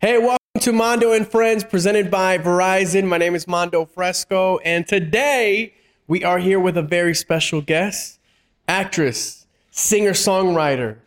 Hey, welcome to Mondo and Friends, presented by Verizon. My name is Mondo Fresco, and today we are here with a very special guest, actress, singer songwriter,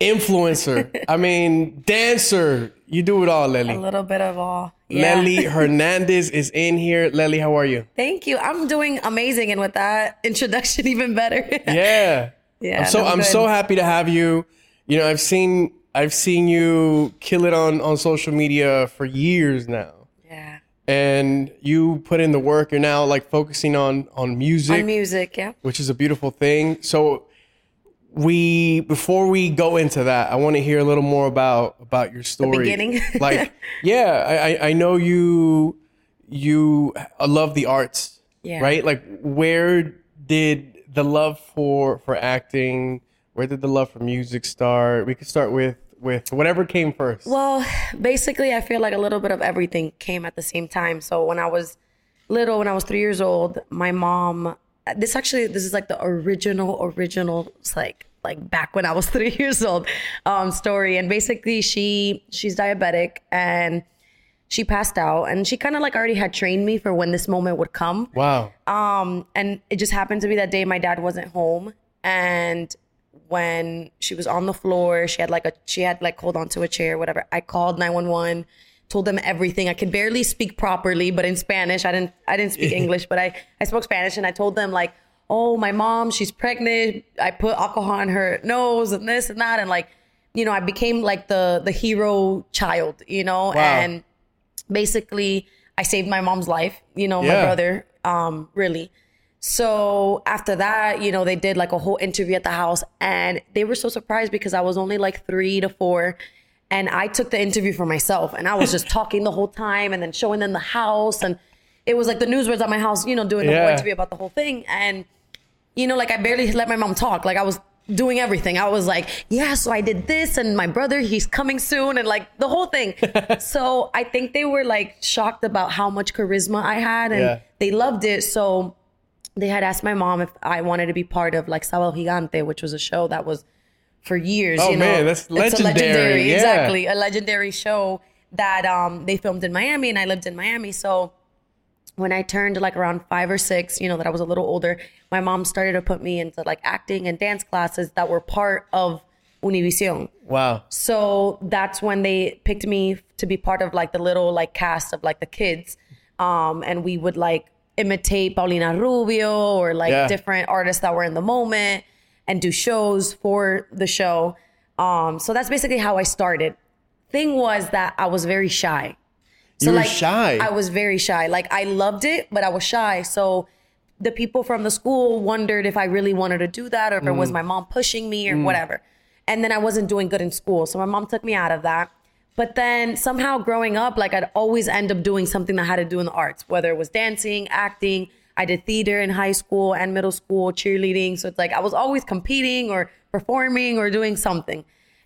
influencer. I mean, dancer. You do it all, Lily. A little bit of all. Yeah. Lely Hernandez is in here. Lely, how are you? Thank you. I'm doing amazing, and with that introduction, even better. Yeah. Yeah, I'm so I'm good. so happy to have you. You know, I've seen I've seen you kill it on on social media for years now. yeah. And you put in the work. You're now like focusing on on music, On music, yeah. which is a beautiful thing. So we before we go into that, I want to hear a little more about about your story. The beginning? like, yeah, I I- know you you love the arts, Yeah. right? Like, where did the love for for acting? Where did the love for music start? We could start with with whatever came first. Well, basically, I feel like a little bit of everything came at the same time. So when I was little, when I was three years old, my mom. This actually, this is like the original, original. Like like back when I was three years old, um, story. And basically, she she's diabetic and she passed out, and she kind of like already had trained me for when this moment would come. wow. Um, and it just happened to be that day my dad wasn't home, and when she was on the floor, she had like a she had like hold on to a chair, whatever. I called nine one one, told them everything. I could barely speak properly, but in Spanish, I didn't I didn't speak English, but I I spoke Spanish, and I told them like, oh, my mom, she's pregnant. I put alcohol on her nose and this and that, and like, you know, I became like the the hero child, you know, wow. and basically I saved my mom's life, you know, my brother, um, really. So after that, you know, they did like a whole interview at the house and they were so surprised because I was only like three to four. And I took the interview for myself and I was just talking the whole time and then showing them the house. And it was like the news was at my house, you know, doing the whole Yeah. interview about the whole thing. And you know, like I barely let my mom talk. Like I was doing everything. I was like, yeah, so I did this and my brother, he's coming soon and like the whole thing. so I think they were like shocked about how much charisma I had and Yeah. they loved it. So they had asked my mom if I wanted to be part of like Sábado Gigante, which was a show that was for years. Oh, you know, man, that's It's a legendary, yeah. exactly, a legendary show that um they filmed in Miami, and I lived in Miami. So when I turned like around five or six, you know, that I was a little older, my mom started to put me into like acting and dance classes that were part of Univision. Wow. So that's when they picked me to be part of like the little like cast of like the kids. Um, and we would like imitate Paulina Rubio or like Yeah. different artists that were in the moment and do shows for the show. Um, so that's basically how I started. Thing was that I was very shy. You were like, shy. I was very shy. Like I loved it, but I was shy. So the people from the school wondered if I really wanted to do that or if it Mm. was my mom pushing me or whatever. And then I wasn't doing good in school. So my mom took me out of that. But then somehow growing up, like I'd always end up doing something that had to do in the arts, whether it was dancing, acting. I did theater in high school and middle school, cheerleading. So it's like I was always competing or performing or doing something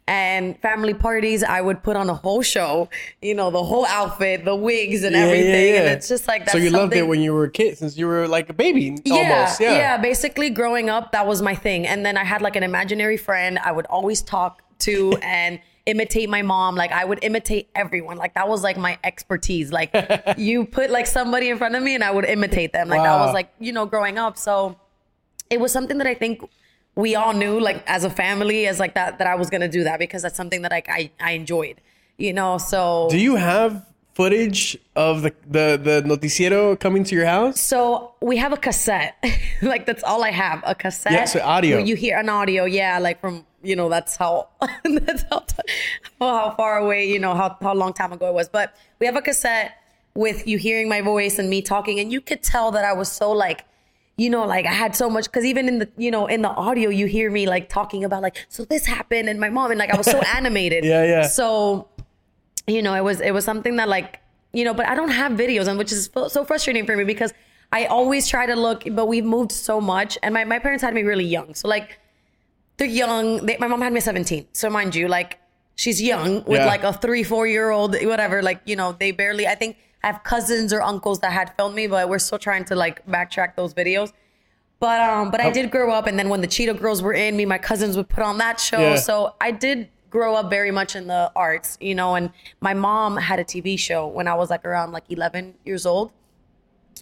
and family parties i would put on a whole show you know the whole outfit the wigs and Yeah, yeah, everything and it's just like that's so you loved it when you were a kid, since you were like a baby yeah, almost. Yeah. yeah basically growing up that was my thing and then i had like an imaginary friend i would always talk to and imitate my mom like i would imitate everyone like that was like my expertise like you put like somebody in front of me and i would imitate them like that was like you know growing up so it was something that I think we all knew, like as a family, as like that, that I was gonna do that because that's something that like I, I enjoyed, you know. So Do you have footage of the, the the noticiero coming to your house? so we have a cassette, like that's all I have, a cassette. Yeah, so audio. you hear an audio, yeah, like from you know that's how that's how, how far away, you know how how long time ago it was. But we have a cassette with you hearing my voice and me talking, and you could tell that I was so like you know, like I had so much because even in the, you know, in the audio, you hear me like talking about like, so this happened and my mom and like I was so animated. Yeah, yeah. So, you know, it was it was something that like, you know, but I don't have videos and which is so so frustrating for me because I always try to look, but we've moved so much and my, my parents had me really young. So like they're young. They, my mom had me at 17. So mind you, like she's young with Yeah. like a three, four year old, whatever. Like, you know, they barely, I think I have cousins or uncles that had filmed me, but we're still trying to like backtrack those videos. But um, but I did grow up, and then when the Cheetah Girls were in, me my cousins would put on that show. Yeah. So I did grow up very much in the arts, you know, and my mom had a TV show when I was like around like 11 years old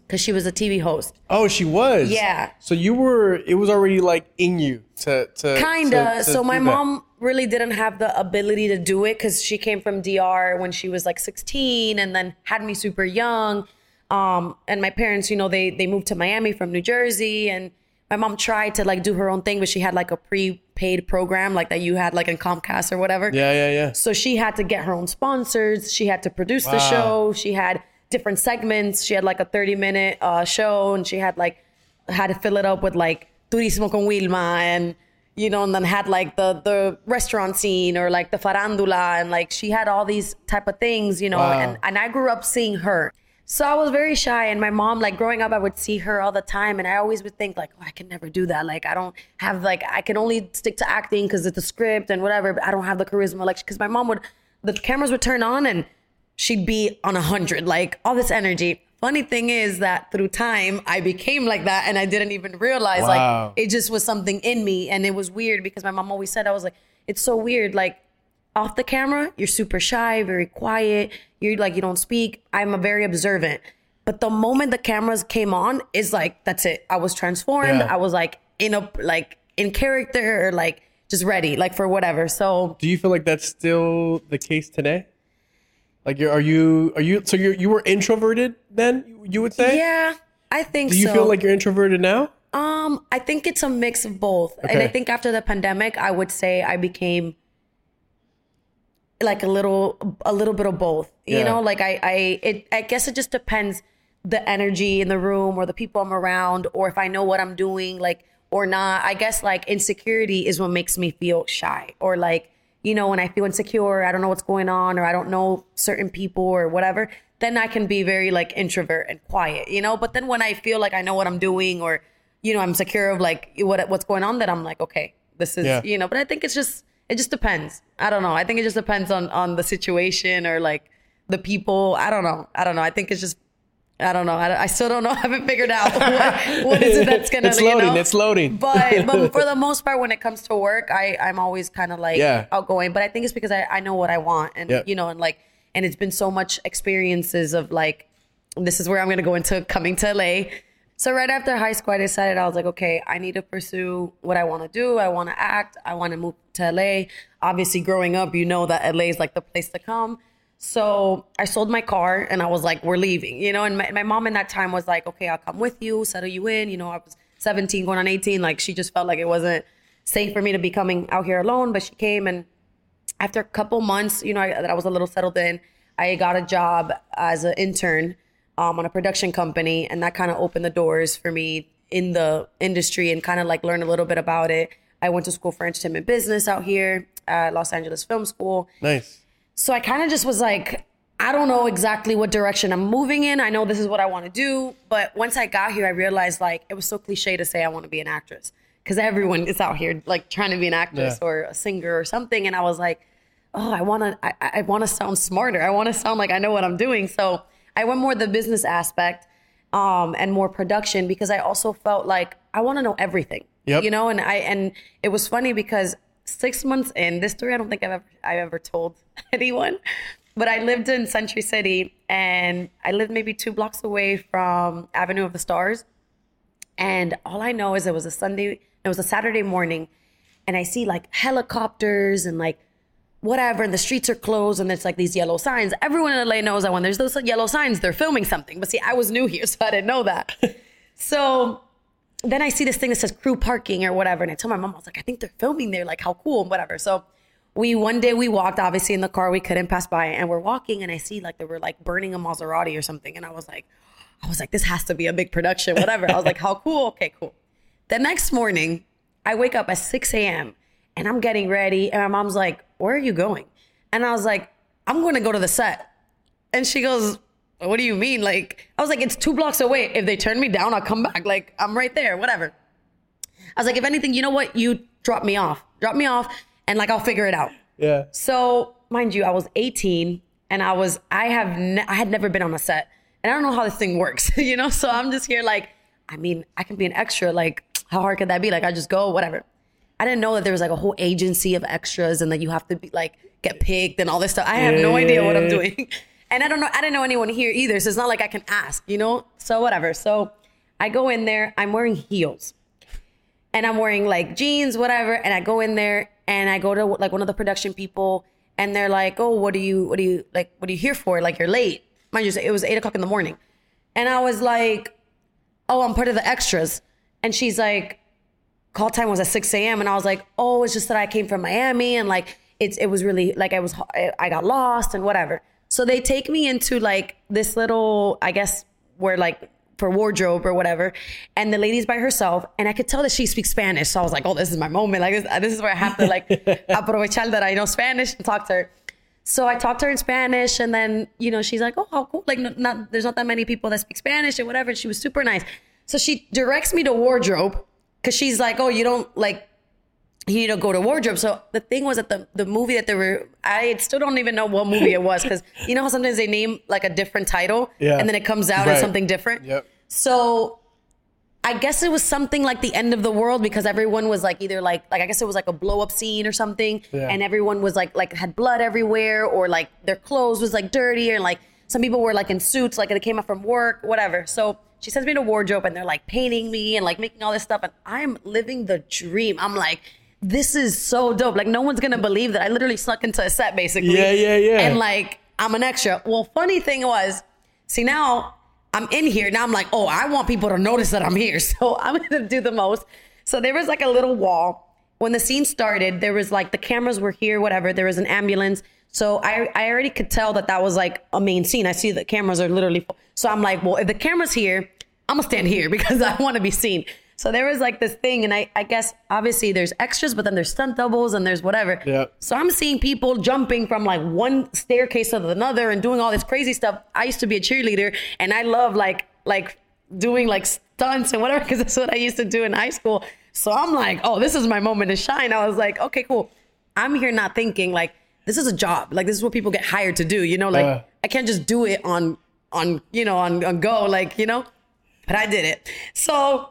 because she was a TV host. Oh, she was. Yeah. So you were. It was already like in you to to Kinda. to- to so my mom really didn't have the ability to do it because she came from DR when she was like 16 and then had me super young. Um, and my parents, you know, they they moved to Miami from New Jersey, and my mom tried to like do her own thing, but she had like a prepaid program like that you had like in Comcast or whatever. Yeah, yeah, yeah. So she had to get her own sponsors. She had to produce the show. She had different segments. She had like a 30 minute uh, show and she had like, had to fill it up with like Turismo con Wilma and, you know, and then had like the, the restaurant scene or like the farandula and like she had all these type of things, you know, Wow. and, and I grew up seeing her. So I was very shy and my mom, like growing up, I would see her all the time and I always would think like, oh, I can never do that. Like I don't have like, I can only stick to acting because it's a script and whatever, but I don't have the charisma. Like, cause my mom would, the cameras would turn on and she'd be on a hundred, like all this energy. Funny thing is that through time, I became like that and I didn't even realize Wow. like it just was something in me. And it was weird because my mom always said, I was like, it's so weird. Like off the camera, you're super shy, very quiet. You're like, you don't speak. I'm a very observant. But the moment the cameras came on, is like, that's it. I was transformed. Yeah. I was like in a, like in character or like just ready, like for whatever. So Do you feel like that's still the case today? Like, you're, you are you so you you were introverted then? You would say. yeah, I think Do you so. feel like you're introverted now? Um, I think it's a mix of both. And I think after the pandemic, I would say I became like a little a little bit of both. You Yeah. know, like I I it I guess it just depends the energy in the room or the people I'm around or if I know what I'm doing like or not. I guess like insecurity is what makes me feel shy or like you know when I feel insecure, I don't know what's going on or I don't know certain people or whatever, then I can be very like introvert and quiet, you know? But then when I feel like I know what I'm doing or you know, I'm secure of like what what's going on, then I'm like, okay, this is Yeah. you know. But I think it's just it just depends. I don't know. I think it just depends on on the situation or like the people. I don't know. I don't know. I think it's just I don't know. I, I still don't know. I haven't figured out what, what is it that's gonna. It's you loading, know? it's loading. But but for the most part, when it comes to work, I I'm always kind of like Yeah. outgoing. But I think it's because I I know what I want, and Yeah. you know, and like, and it's been so much experiences of like, this is where I'm gonna go into coming to LA. So right after high school, I decided I was like, okay, I need to pursue what I want to do. I want to act. I want to move to LA. Obviously, growing up, you know that LA is like the place to come. So I sold my car and I was like, we're leaving, you know. And my, my mom in that time was like, okay, I'll come with you, settle you in. You know, I was 17 going on 18. Like she just felt like it wasn't safe for me to be coming out here alone. But she came and after a couple months, you know, I, that I was a little settled in, I got a job as an intern um, on a production company, and that kind of opened the doors for me in the industry and kind of like learn a little bit about it. I went to school for entertainment business out here at Los Angeles Film School. Nice. So I kind of just was like, I don't know exactly what direction I'm moving in. I know this is what I want to do. But once I got here, I realized like it was so cliche to say I want to be an actress because everyone is out here like trying to be an actress Yeah. or a singer or something. And I was like, oh, I want to, I, I want to sound smarter. I want to sound like I know what I'm doing. So I went more the business aspect um, and more production because I also felt like I want to know everything. Yep. You know, and I and it was funny because six months in this story, I don't think I've ever I've ever told anyone, but I lived in Century City and I lived maybe two blocks away from Avenue of the Stars, and all I know is it was a Sunday, it was a Saturday morning, and I see like helicopters and like whatever, and the streets are closed, and there's like these yellow signs. Everyone in LA knows that when there's those yellow signs, they're filming something. But see, I was new here, so I didn't know that. so then I see this thing that says crew parking or whatever, and I tell my mom, I was like, I think they're filming there, like how cool, and whatever. So we one day we walked, obviously in the car, we couldn't pass by, and we're walking, and I see like they were like burning a Maserati or something, and I was like, I was like, this has to be a big production, whatever. I was like, how cool? Okay, cool. The next morning, I wake up at 6 a.m. and I'm getting ready, and my mom's like, Where are you going? And I was like, I'm going to go to the set. And she goes, What do you mean? Like, I was like, It's two blocks away. If they turn me down, I'll come back. Like, I'm right there, whatever. I was like, If anything, you know what? You drop me off. Drop me off, and like, I'll figure it out. Yeah. So, mind you, I was 18 and I was I have ne- I had never been on a set. And I don't know how this thing works, you know? So I'm just here like, I mean, I can be an extra like how hard could that be? Like I just go whatever. I didn't know that there was like a whole agency of extras and that you have to be like get picked and all this stuff. I have no idea what I'm doing. And I don't know, I didn't know anyone here either. So it's not like I can ask, you know? So whatever. So I go in there, I'm wearing heels and I'm wearing like jeans, whatever. And I go in there and I go to like one of the production people and they're like, oh, what are you, what are you, like, what are you here for? Like, you're late. Mind you, it was eight o'clock in the morning. And I was like, oh, I'm part of the extras. And she's like, call time was at 6 a.m. And I was like, oh, it's just that I came from Miami and like, it's, it was really like I was, I got lost and whatever. So they take me into like this little, I guess, where like for wardrobe or whatever. And the lady's by herself. And I could tell that she speaks Spanish. So I was like, oh, this is my moment. Like, this, uh, this is where I have to like aprovechar that I know Spanish and talk to her. So I talked to her in Spanish, and then you know she's like, "Oh, how cool! Like, no, not there's not that many people that speak Spanish and whatever." And she was super nice. So she directs me to wardrobe because she's like, "Oh, you don't like need to go to wardrobe." So the thing was that the the movie that they were, I still don't even know what movie it was because you know how sometimes they name like a different title Yeah. and then it comes out Right. as something different. Yep. So I guess it was something like the end of the world because everyone was like either like like I guess it was like a blow up scene or something, Yeah. and everyone was like like had blood everywhere or like their clothes was like dirty or like some people were like in suits like they came up from work whatever. So she sends me to wardrobe and they're like painting me and like making all this stuff and I'm living the dream. I'm like. This is so dope. Like no one's gonna believe that I literally snuck into a set basically. Yeah, yeah, yeah. And like I'm an extra. Well, funny thing was, see now I'm in here. Now I'm like, oh, I want people to notice that I'm here. So I'm gonna do the most. So there was like a little wall. When the scene started, there was like the cameras were here, whatever. There was an ambulance. So I, I already could tell that that was like a main scene. I see the cameras are literally. full. So I'm like, well, if the camera's here, I'm gonna stand here because I want to be seen. So there was like this thing, and I, I guess obviously there's extras, but then there's stunt doubles and there's whatever. Yeah. So I'm seeing people jumping from like one staircase to another and doing all this crazy stuff. I used to be a cheerleader, and I love like like doing like stunts and whatever because that's what I used to do in high school. So I'm like, oh, this is my moment to shine. I was like, okay, cool. I'm here not thinking like this is a job. Like this is what people get hired to do. You know, like Yeah. I can't just do it on on you know on on go like you know. But I did it. So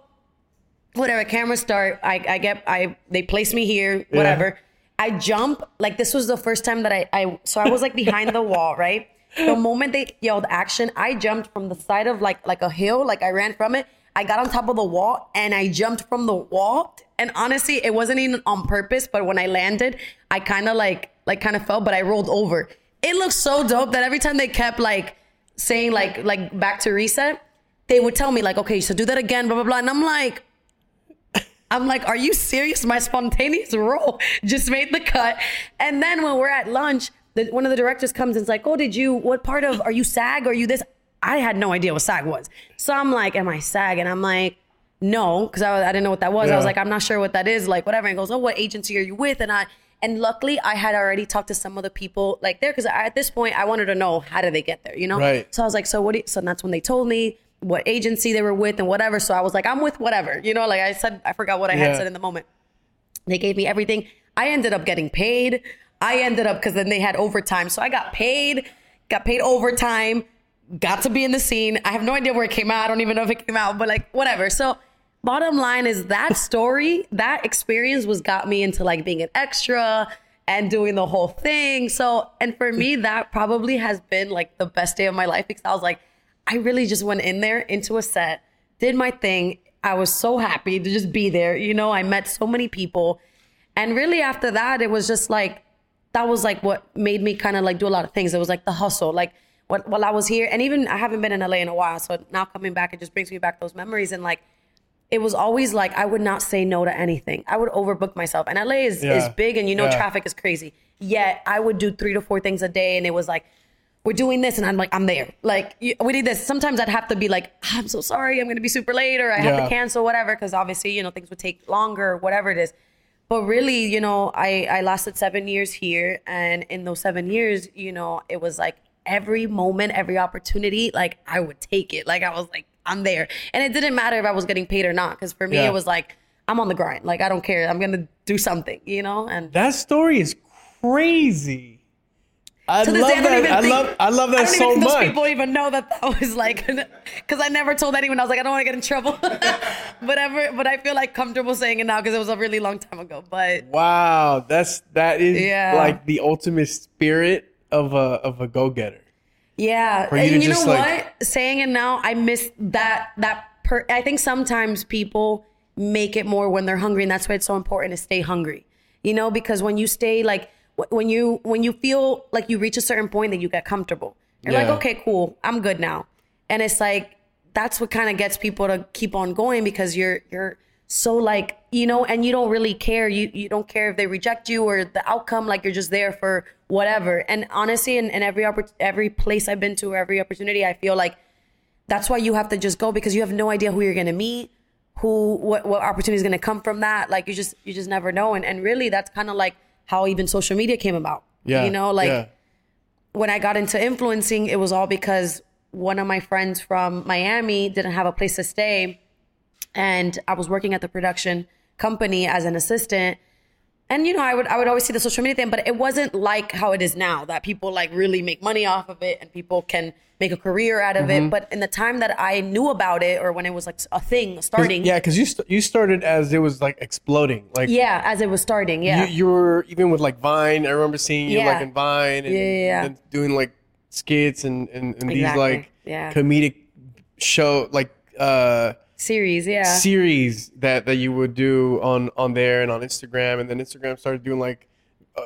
whatever camera start i i get i they place me here whatever. I jump like this was the first time that i i so i was like behind the wall right? The moment they yelled action i jumped from the side of like like a hill like i ran from it. I got on top of the wall and i jumped from the wall. And honestly it wasn't even on purpose but when i landed i kind of like like kind of fell but i rolled over. It looked so dope that every time they kept like saying like like back to reset they would tell me like okay so do that again blah blah blah. And i'm like I'm like, are you serious? My spontaneous role just made the cut. And then when we're at lunch, the, one of the directors comes and is like, oh, did you, what part of, are you SAG? Are you this? I had no idea what SAG was. So I'm like, am I SAG? And I'm like, no, because I, I didn't know what that was. I was like, I'm not sure what that is. Like, whatever. And goes, oh, what agency are you with? And I, and luckily I had already talked to some of the people like there because at this point I wanted to know how did they get there, you know? Right. So I was like, so what? Do you, so that's when they told me what agency they were with and whatever. So I was like, I'm with whatever, you know. Like I said, I forgot what I Yeah. had said in the moment. They gave me everything. I ended up getting paid. I ended up because then they had overtime, so I got paid. Got paid overtime. Got to be in the scene. I have no idea where it came out. I don't even know if it came out, but like whatever. So bottom line is that story, that experience was got me into like being an extra and doing the whole thing. So, and for me, that probably has been like the best day of my life because I was like, I really just went in there into a set, did my thing. I was so happy to just be there. You know, I met so many people. And really after that, it was just like, that was like what made me kind of like do a lot of things. It was like the hustle. Like what, while I was here, and even I haven't been in LA in a while. So now coming back, it just brings me back those memories. And like, it was always like I would not say no to anything. I would overbook myself. And LA is, is big and you know Yeah. traffic is crazy. Yet I would do three to four things a day and it was like, we're doing this and I'm like, I'm there. Like we need this. Sometimes I'd have to be like, ah, I'm so sorry, I'm gonna be super late or I have to cancel whatever because obviously, you know, things would take longer or whatever it is. But really, you know, I, I lasted seven years here and in those seven years, you know, it was like every moment, every opportunity, like I would take it. Like I was like, I'm there. And it didn't matter if I was getting paid or not. Cause for me, Yeah. it was like, I'm on the grind. Like I don't care. I'm gonna do something, you know? And That story is crazy. I To this love day, I don't that. even I think- love- I love that I don't so even think much. Those people even know that that was like, because I never told anyone. I was like, I don't want to get in trouble. but ever, but I feel like comfortable saying it now because it was a really long time ago. But Wow, that's that is Yeah. like the ultimate spirit of a of a go getter. Yeah, and you know just, what? Saying it now, I miss that. That per- I think sometimes people make it more when they're hungry, and that's why it's so important to stay hungry. You know, because when you stay like when you when you feel like you reach a certain point that you get comfortable, you're like, okay, cool, I'm good now, and it's like that's what kind of gets people to keep on going because you're you're so like you know and you don't really care. You you don't care if they reject you or the outcome like you're just there for whatever. And honestly in, in every oppor- every place i've been to or every opportunity i feel like that's why you have to just go because you have no idea who you're going to meet who what, what opportunity is going to come from that. Like you just you just never know. And, and really that's kind of like how even social media came about Yeah, you know like yeah. when I got into influencing, it was all because one of my friends from Miami didn't have a place to stay. And I was working at the production company as an assistant. And you know, I would I would always see the social media thing, but it wasn't like how it is now that people like really make money off of it and people can make a career out of Mm-hmm. it. But in the time that I knew about it or when it was like a thing starting, Yeah, because you st- you started as it was like exploding. Like yeah, as it was starting, yeah. you, you were even with like Vine. I remember seeing you Yeah. like in Vine and, Yeah, yeah, and doing like skits and and, and these like Yeah. comedic show like uh Series, yeah. series that that you would do on on there and on Instagram, and then Instagram started doing like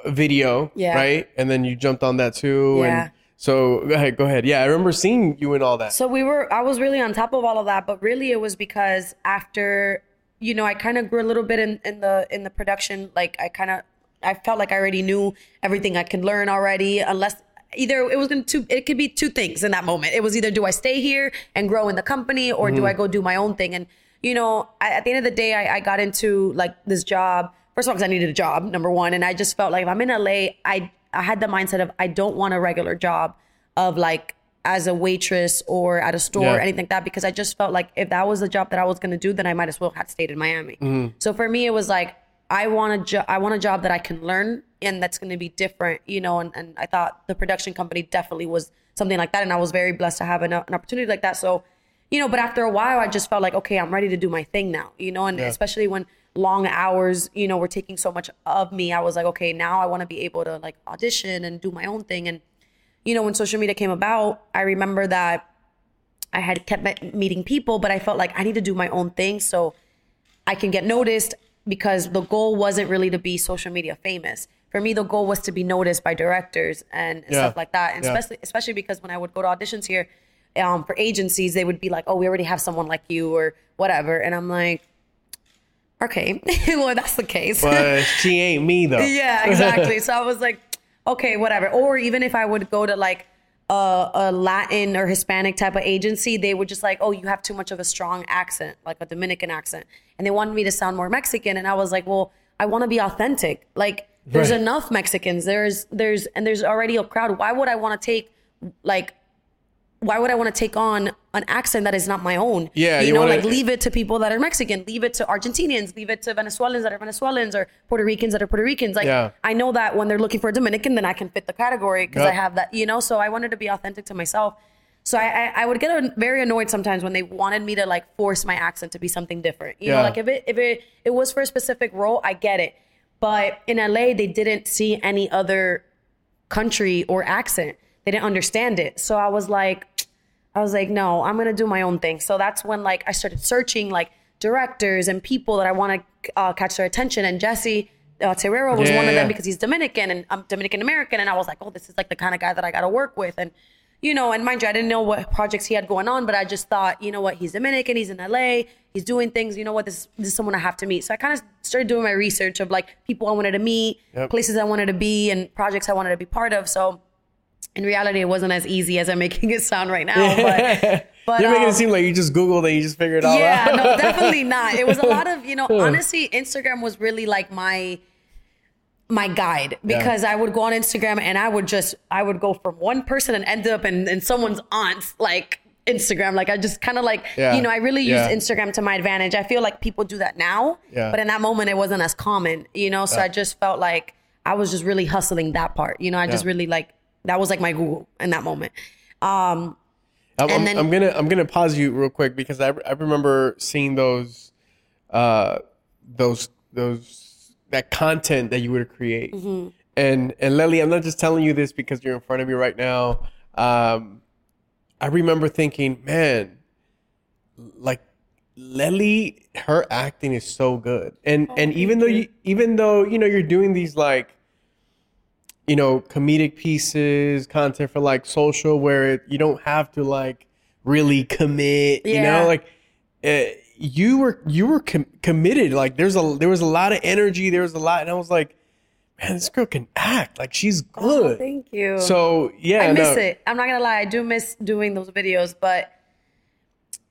a video, Yeah. right? And then you jumped on that too. Yeah. And so go ahead, go ahead. Yeah, I remember seeing you and all that. So we were, I was really on top of all of that, but really it was because after, you know, I kind of grew a little bit in, in the in the production. Like I kind of, I felt like I already knew everything I could learn already. Unless either it was going to, it could be two things in that moment. It was either do I stay here and grow in the company, or do mm-hmm. I go do my own thing? And you know, I, at the end of the day, I, I got into like this job. First of all, because I needed a job, number one, and I just felt like if I'm in LA, I I had the mindset of I don't want a regular job of like as a waitress or at a store Yeah. or anything like that because I just felt like if that was the job that I was going to do, then I might as well have stayed in Miami. Mm-hmm. So for me, it was like I want a job. I want a job that I can learn and that's going to be different, you know. And, and I thought the production company definitely was something like that, and I was very blessed to have an, an opportunity like that. So, you know, but after a while, I just felt like okay, I'm ready to do my thing now, you know. And especially when long hours, you know, were taking so much of me, I was like, okay, now I want to be able to like audition and do my own thing and you know, when social media came about, I remember that I had kept meeting people, but I felt like I need to do my own thing so I can get noticed because the goal wasn't really to be social media famous. For me, the goal was to be noticed by directors and, and Yeah. stuff like that. And Yeah. especially, especially because when I would go to auditions here um, for agencies, they would be like, "Oh, we already have someone like you," or whatever. And I'm like, "Okay, well, that's the case." but she ain't me though. Yeah, exactly. so I was like, okay, whatever. Or even if I would go to like a, a Latin or Hispanic type of agency, they would just like, oh, you have too much of a strong accent, like a Dominican accent. And they wanted me to sound more Mexican. And I was like, well, I want to be authentic. Like there's Right. enough Mexicans. There's, there's, and there's already a crowd. Why would I want to take like, why would I want to take on an accent that is not my own? Yeah, you, you know, wanna- like leave it to people that are Mexican, leave it to Argentinians, leave it to Venezuelans that are Venezuelans or Puerto Ricans that are Puerto Ricans. Like Yeah. I know that when they're looking for a Dominican, then I can fit the category because I have that, you know. So I wanted to be authentic to myself. So I, I, I would get very annoyed sometimes when they wanted me to like force my accent to be something different. You Yeah. know, like if it if it it was for a specific role, I get it. But in LA, they didn't see any other country or accent. They didn't understand it. So I was like, I was like, no, I'm gonna do my own thing. So that's when like I started searching like directors and people that I want to uh, catch their attention. And Jessy uh, Terrero was Yeah, one of yeah. them because he's Dominican and I'm Dominican American. And I was like, oh, this is like the kind of guy that I got to work with. And you know, and mind you, I didn't know what projects he had going on, but I just thought, you know what, he's Dominican, he's in LA, he's doing things. You know what, this, this is someone I have to meet. So I kind of started doing my research of like people I wanted to meet, Yep. places I wanted to be, and projects I wanted to be part of. So in reality, it wasn't as easy as I'm making it sound right now. But, but You're making um, it seem like you just Googled and you just figured it all yeah, out. no, definitely not. It was a lot of, you know, honestly, Instagram was really like my my guide because I would go on Instagram and I would just I would go from one person and end up in, in someone's aunt's like Instagram. Like I just kind of like Yeah. you know, I really Yeah. used Instagram to my advantage. I feel like people do that now. Yeah. But in that moment it wasn't as common, you know. So I just felt like I was just really hustling that part. You know, I just Yeah. really like That was like my Google in that moment. Um, I'm, And then- I'm gonna I'm gonna pause you real quick because I, I remember seeing those uh those those that content that you would create. Mm-hmm. and and Lely I'm not just telling you this because you're in front of me right now. Um I remember thinking man like Lely her acting is so good. And Oh, and even though you. even though you know you're doing these like you know comedic pieces content for like social where it, you don't have to like really commit you know? Like uh, you were you were com- committed like there's a there was a lot of energy there was a lot and i was like man this girl can act like she's oh, good Oh, thank you. so yeah I miss no. it. I'm not gonna lie, I do miss doing those videos, but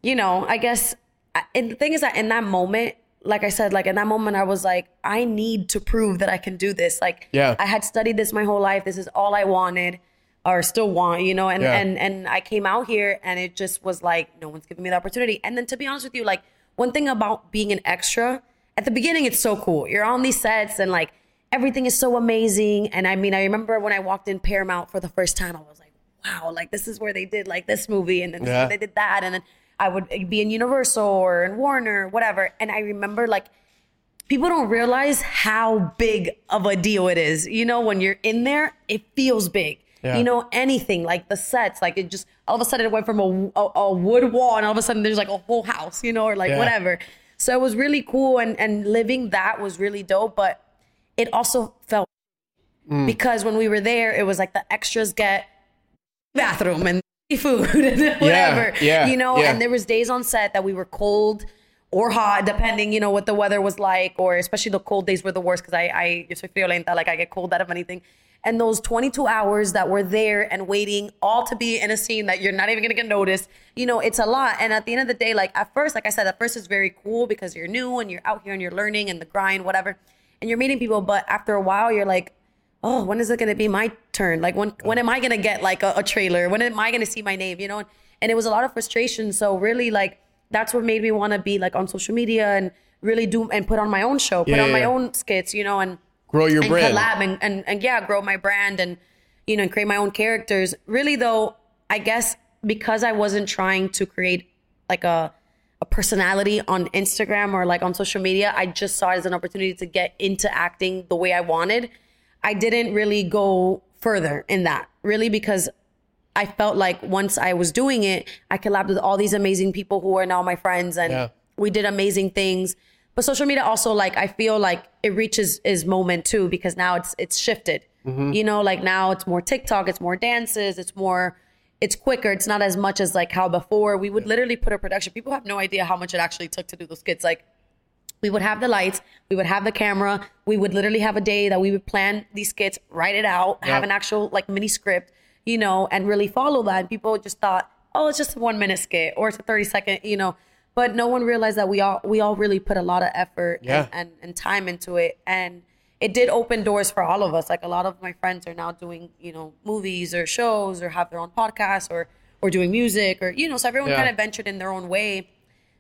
you know, I guess. I- And the thing is that in that moment, like I said, like in that moment, I was like, I need to prove that I can do this. Like, Yeah. I had studied this my whole life. This is all I wanted, or still want, you know. And Yeah. and and I came out here, and it just was like, no one's giving me the opportunity. And then to be honest with you, like one thing about being an extra, at the beginning, it's so cool. You're on these sets, and like everything is so amazing. And I mean, I remember when I walked in Paramount for the first time, I was like, wow, like this is where they did like this movie, and then Yeah. they did that, and then I would be in Universal or in Warner, whatever. And I remember like people don't realize how big of a deal it is. You know, when you're in there, it feels big. Yeah. You know, anything like the sets, like it just all of a sudden it went from a, a, a wood wall and all of a sudden there's like a whole house, you know, or like Yeah. whatever. So it was really cool and and living that was really dope, but it also felt Mm. because when we were there, it was like the extras get bathroom and food and whatever. yeah, you know, yeah. and there was days on set that we were cold or hot, depending, you know, what the weather was like, or especially the cold days were the worst because I, I, yo soy friolenta, like I get cold out of anything. And those 22 hours that were there and waiting all to be in a scene that you're not even gonna get noticed, you know, it's a lot. And at the end of the day, like at first, like I said, at first it's very cool because you're new and you're out here and you're learning and the grind, whatever, and you're meeting people. But after a while, you're like, oh, when is it gonna be my turn? Like when when am I gonna get like a, a trailer? When am I gonna see my name? You know, and, and it was a lot of frustration. So really, like that's what made me want to be like on social media and really do and put on my own show, put Yeah, on my own skits, you know, and grow your and brand collab and, and and yeah, grow my brand and you know and create my own characters. Really though, I guess because I wasn't trying to create like a a personality on Instagram or like on social media, I just saw it as an opportunity to get into acting the way I wanted. I didn't really go further in that, really, because I felt like once I was doing it, I collabed with all these amazing people who are now my friends and Yeah. we did amazing things. But social media also like I feel like it reaches its moment too because now it's it's shifted. Mm-hmm. You know, like now it's more TikTok, it's more dances, it's more it's quicker. It's not as much as like how before we would literally put a production. People have no idea how much it actually took to do those skits. Like we would have the lights, we would have the camera, we would literally have a day that we would plan these skits, write it out, have an actual like mini script, you know, and really follow that. And people just thought, oh, it's just a one minute skit or it's a 30 second, you know. But no one realized that we all we all really put a lot of effort Yeah. and, and, and time into it. And it did open doors for all of us. Like a lot of my friends are now doing, you know, movies or shows or have their own podcasts or or doing music or you know, so everyone Yeah. kind of ventured in their own way.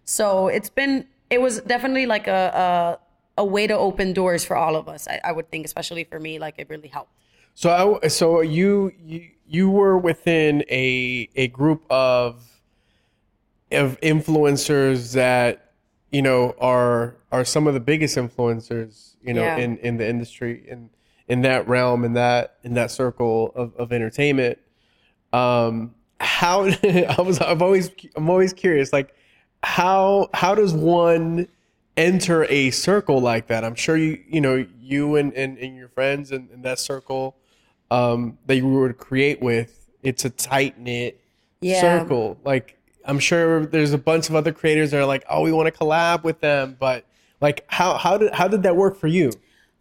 So it's been it was definitely like a a, a way to open doors for all of us. I, I would think, especially for me, like it really helped. So I, so you you you were within a a group of of influencers that you know are are some of the biggest influencers you know Yeah. in in the industry in in that realm in that in that circle of, of entertainment um how i was i've always i'm always curious like how how does one enter a circle like that i'm sure you you know you and and, and your friends in, in that circle um that you would create with it's a tight knit Yeah. circle like i'm sure there's a bunch of other creators that are like oh we want to collab with them but like how how did how did that work for you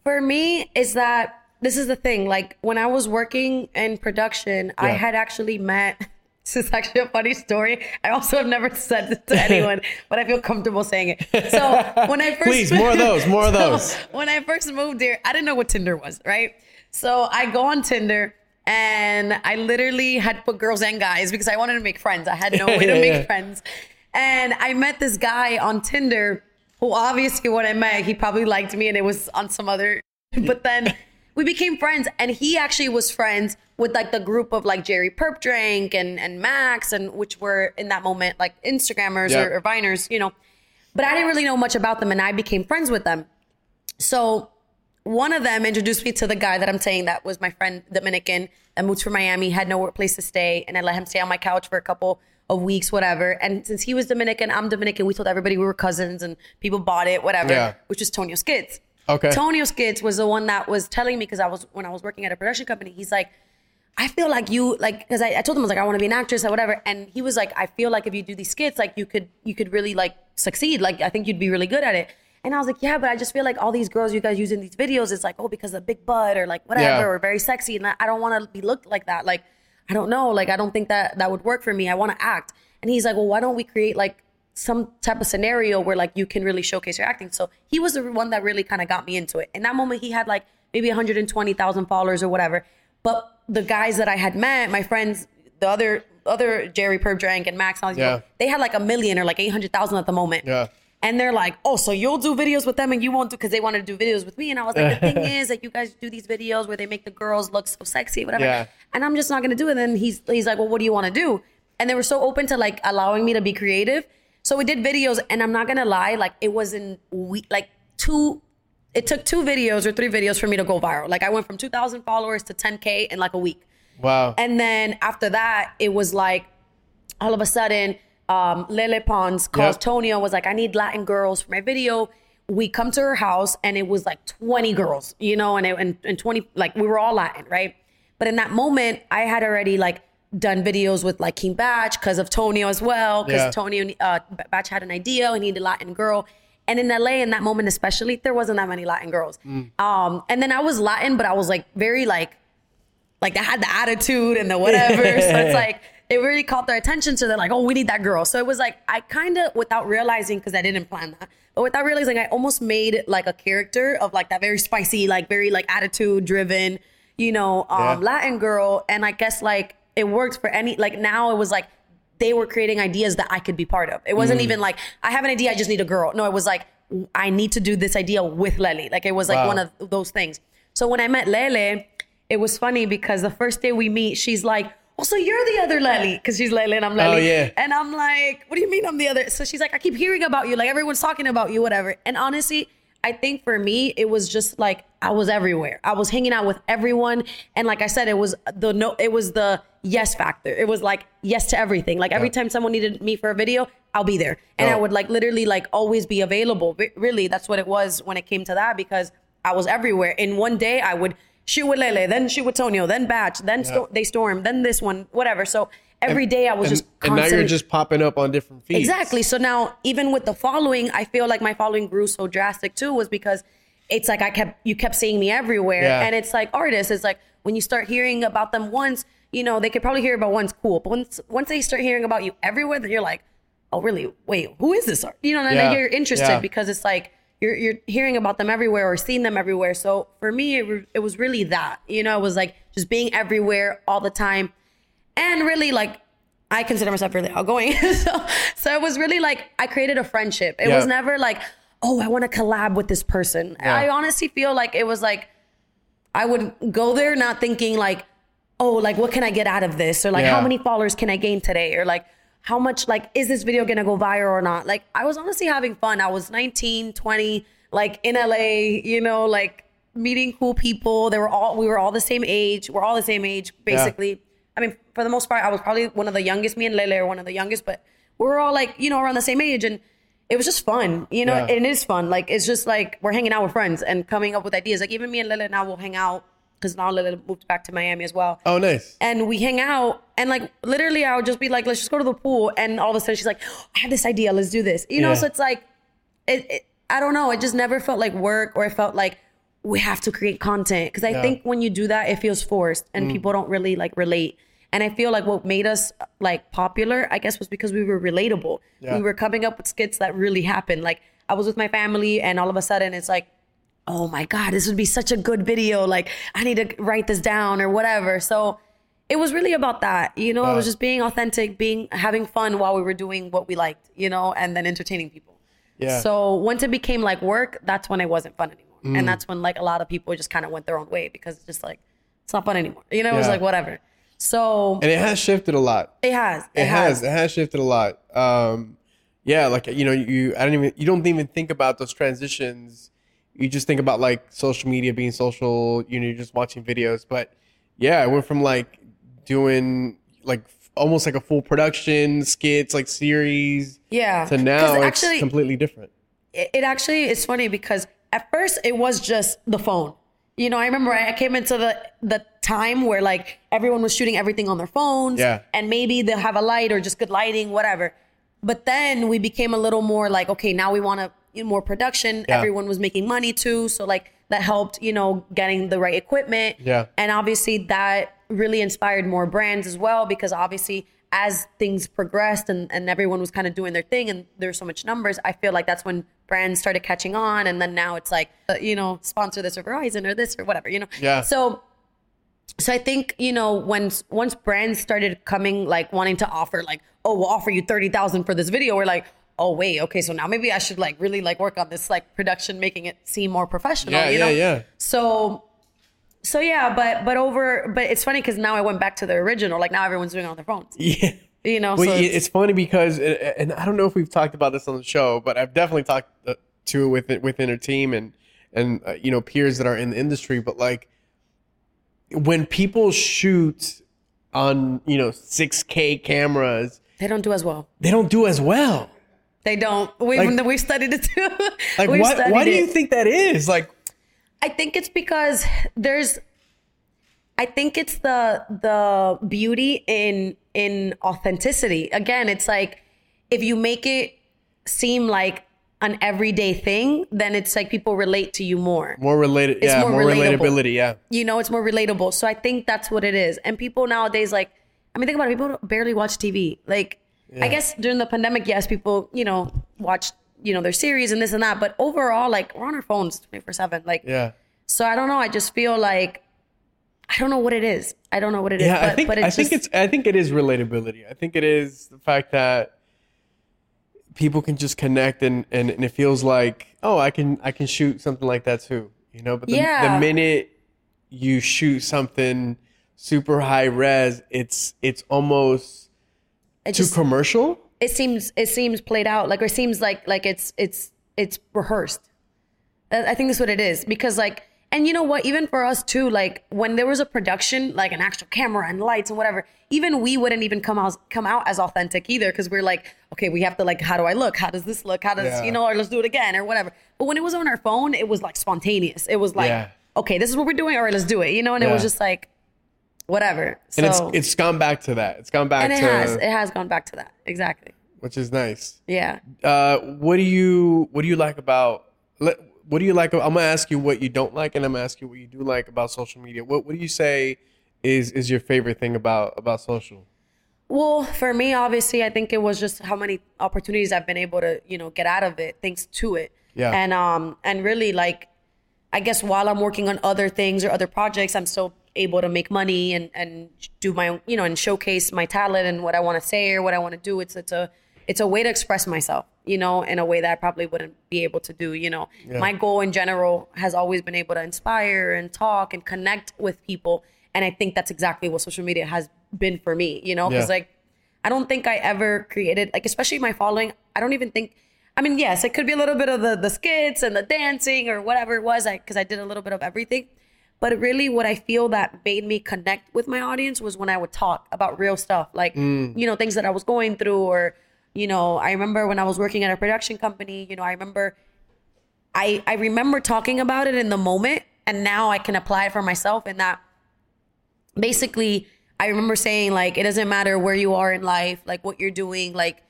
For me, is that this is the thing. Like when I was working in production, I had actually met. This is actually a funny story. I also have never said this to anyone, but I feel comfortable saying it. So when I first Please, more of those, more of So, those. When I first moved here, I didn't know what Tinder was, right? So I go on Tinder and I literally had put girls and guys because I wanted to make friends. I had no way to make friends. And I met this guy on Tinder who obviously when I met, he probably liked me and it was on some other but then we became friends, and he actually was friends with like the group of like Jerry Purpdrank and and Max, and which were in that moment like Instagrammers or, or Viners, you know. But I didn't really know much about them, and I became friends with them. So one of them introduced me to the guy that I'm saying that was my friend Dominican that moved from Miami, had no place to stay, and I let him stay on my couch for a couple of weeks, whatever. And since he was Dominican, I'm Dominican. We told everybody we were cousins, and people bought it, whatever. Yeah. Which is Tonio Skits. Okay. Tonio Skits was the one that was telling me because I was when I was working at a production company. He's like, I feel like you like because I, I told him I was like I want to be an actress or whatever, and he was like, I feel like if you do these skits, like you could you could really like succeed. Like I think you'd be really good at it. And I was like, yeah, but I just feel like all these girls you guys use in these videos, it's like, oh, because of big butt or like whatever, Yeah. or very sexy, and I don't want to be looked like that. Like I don't know, like I don't think that that would work for me. I want to act. And he's like, well, why don't we create like some type of scenario where like you can really showcase your acting. So he was the one that really kind of got me into it. In that moment, he had like maybe 120,000 followers or whatever. But the guys that I had met, my friends, the other other Jerry Purpdrank and Max, and all these Yeah. people, they had like a million or like 800,000 at the moment. Yeah. And they're like, oh, so you'll do videos with them and you won't do because they wanted to do videos with me. And I was like, the thing is that you guys do these videos where they make the girls look so sexy, whatever. Yeah. And I'm just not gonna do it. And then he's he's like, well, what do you want to do? And they were so open to like allowing me to be creative. So we did videos, and I'm not gonna lie, like it was in we like two. It took two videos or three videos for me to go viral. Like I went from 2,000 followers to 10k in like a week. Wow. And then after that, it was like all of a sudden, um, Lele Pons calls Yep. Tonio was like, I need Latin girls for my video. We come to her house and it was like 20 girls, you know, and, it, and, and 20, like we were all Latin, right? But in that moment, I had already like done videos with like King Bach because of Tonio as well, because Yeah. Tonio, uh, Bach had an idea and he needed a Latin girl. And in LA, in that moment especially, there wasn't that many Latin girls. Um, and then I was Latin, but I was like very like like I had the attitude and the whatever. so it's like it really caught their attention. So they're like, oh, we need that girl. So it was like I kind of, without realizing, because I didn't plan that, but without realizing, I almost made like a character of like that very spicy, like very like attitude driven, you know, um, Yeah. Latin girl. And I guess like it worked for any. Like now it was like they were creating ideas that I could be part of. It wasn't even like I have an idea, I just need a girl. No, it was like I need to do this idea with Lele. Like it was like Wow. one of those things. So when I met Lele, it was funny because the first day we meet, she's like, "Oh, so you're the other Lele?" Because she's Lele and I'm Lele. Oh, yeah. And I'm like, "What do you mean I'm the other?" So she's like, "I keep hearing about you. Like everyone's talking about you, whatever." And honestly, I think for me, it was just like I was everywhere. I was hanging out with everyone, and like I said, it was the no, it was the yes factor. It was like yes to everything. Like every Yeah. time someone needed me for a video, I'll be there, and I Oh. would like literally like always be available. Re- Really, that's what it was when it came to that because I was everywhere. In one day, I would shoot with Lele, then shoot with Tonio, then Bach, then sto- they storm, then this one, whatever. So every day I was and, just and now you're just popping up on different feeds. Exactly. So now, even with the following, I feel like my following grew so drastic too, was because it's like I kept you kept seeing me everywhere, Yeah. and it's like artists. It's like when you start hearing about them once, you know, they could probably hear about once cool, but once once they start hearing about you everywhere, then you're like, oh really? Wait, who is this art? You know, and Yeah. then you're interested Yeah. because it's like. You're, you're hearing about them everywhere or seeing them everywhere. So for me, it, re- it was really that. You know, it was like just being everywhere all the time and really like I consider myself really outgoing. so, so it was really like I created a friendship. It was never like, oh, I want to collab with this person. Yeah. I honestly feel like it was like I would go there not thinking like, oh, like what can I get out of this? Or like Yeah. how many followers can I gain today? Or like how much like is this video gonna go viral or not? Like I was honestly having fun. I was 19, 20, like in LA, you know, like meeting cool people. They were all we were all the same age. We're all the same age, basically. I mean, for the most part, I was probably one of the youngest. Me and Lele are one of the youngest, but we were all like, you know, around the same age. And it was just fun, you know, Yeah. and it is fun. Like, it's just like we're hanging out with friends and coming up with ideas. Like, even me and Lele now will hang out because now Lele moved back to Miami as well. Oh, nice. And we hang out, and like literally, I would just be like, let's just go to the pool. And all of a sudden, she's like, I have this idea, let's do this. You know, Yeah. so it's like, it, it, I don't know, it just never felt like work or it felt like we have to create content. Because I Yeah. think when you do that, it feels forced and mm. people don't really like relate. And I feel like what made us like popular, I guess, was because we were relatable. Yeah. We were coming up with skits that really happened. Like I was with my family, and all of a sudden, it's like, oh my god, this would be such a good video. Like I need to write this down or whatever. So it was really about that. You know, it was just being authentic, being having fun while we were doing what we liked. You know, and then entertaining people. Yeah. So once it became like work, that's when it wasn't fun anymore. Mm. and that's when like a lot of people just kind of went their own way because it's just like it's not fun anymore. You know, it was like whatever. So And it has shifted a lot. it has. It, has. It has shifted a lot. Um, yeah, like you know, you I don't even you don't even think about those transitions. You just think about like social media being social. You know, you're just watching videos. But yeah, I went from like doing like almost like a full production skits, like series, Yeah. To now it's actually, completely different. it, it actually is funny because at first it was just the phone. You know, I remember I came into the the time where like everyone was shooting everything on their phones. Yeah. And maybe they'll have a light or just good lighting, whatever. But then we became a little more like, okay, now we want to you know, more production. Yeah. Everyone was making money too, so like that helped, you know, getting the right equipment. Yeah. And obviously that really inspired more brands as well because obviously as things progressed and, and everyone was kind of doing their thing and there's so much numbers, I feel like that's when brands started catching on and then now it's like, uh, you know, sponsor this or Verizon or this or whatever, you know? Yeah. So so I think, you know, when once brands started coming like wanting to offer like, oh, we'll offer you 30,000 for this video, we're like, oh wait, okay, so now maybe I should like really like work on this like production making it seem more professional, Yeah, you yeah, know? yeah. So so yeah, but but over but it's funny cuz now I went back to the original. Like now everyone's doing it on their phones. Yeah. You know, Well, so it's, it's, funny because, and I don't know if we've talked about this on the show, but I've definitely talked uh, to it with within our team and and uh, you know peers that are in the industry. But like when people shoot on you know 6K cameras, they don't do as well. they don't do as well. They don't. We Like- we've studied it too. Like what? Why do you it. think that is? Like I think it's because there's I think it's the the beauty in in authenticity. Again, it's like if you make it seem like an everyday thing, then it's like people relate to you more. more related, yeah, more more, relatable. relatability, yeah. You know, it's more relatable. So I think that's what it is. And people nowadays like I mean think about it, people barely watch TV. Like I guess during the pandemic, yes, people, you know, watched, you know, their series and this and that, but overall like we're on our phones 24/7. Like Yeah. so I don't know. I just feel like I don't know what it is. I don't know what it is. Yeah, but, I think but it's I think just, it's I think it is relatability. I think it is the fact that people can just connect and, and, and it feels like oh I can I can shoot something like that too. You know, but the, Yeah. the minute you shoot something super high res, it's it's almost it too commercial. it seems it seems played out like or it seems like like it's it's it's rehearsed. I think that's what it is because like and you know what even for us too like when there was a production like an actual camera and lights and whatever even we wouldn't even come out come out as authentic either because we're like okay we have to like how do I look how does this look how does Yeah. you know or let's do it again or whatever but when it was on our phone it was like spontaneous it was like Yeah. okay this is what we're doing all right let's do it you know and it was just like whatever so And it's it's gone back to that. It's gone back and it to has it has gone back to that exactly which is nice. yeah Uh, what do you what do you like about what do you like? I'm gonna ask you what you don't like, and I'm gonna ask you what you do like about social media. What what do you say is is your favorite thing about about social? Well, for me, obviously, I think it was just how many opportunities I've been able to, you know, get out of it thanks to it. Yeah. And um and really like I guess while I'm working on other things or other projects, I'm still able to make money and and do my own, you know, and showcase my talent and what I want to say or what I want to do. It's it's a it's a way to express myself, you know, in a way that I probably wouldn't be able to do, you know. My goal in general has always been able to inspire and talk and connect with people. And I think that's exactly what social media has been for me, you know, because Yeah. like I don't think I ever created like especially my following. I don't even think. I mean, yes, it could be a little bit of the the skits and the dancing or whatever it was, because I did a little bit of everything. But really, what I feel that made me connect with my audience was when I would talk about real stuff, like mm. you know things that I was going through, or you know, I remember when I was working at a production company. You know, I remember I I remember talking about it in the moment, and now I can apply it for myself. In that, basically, I remember saying like, it doesn't matter where you are in life, like what you're doing, like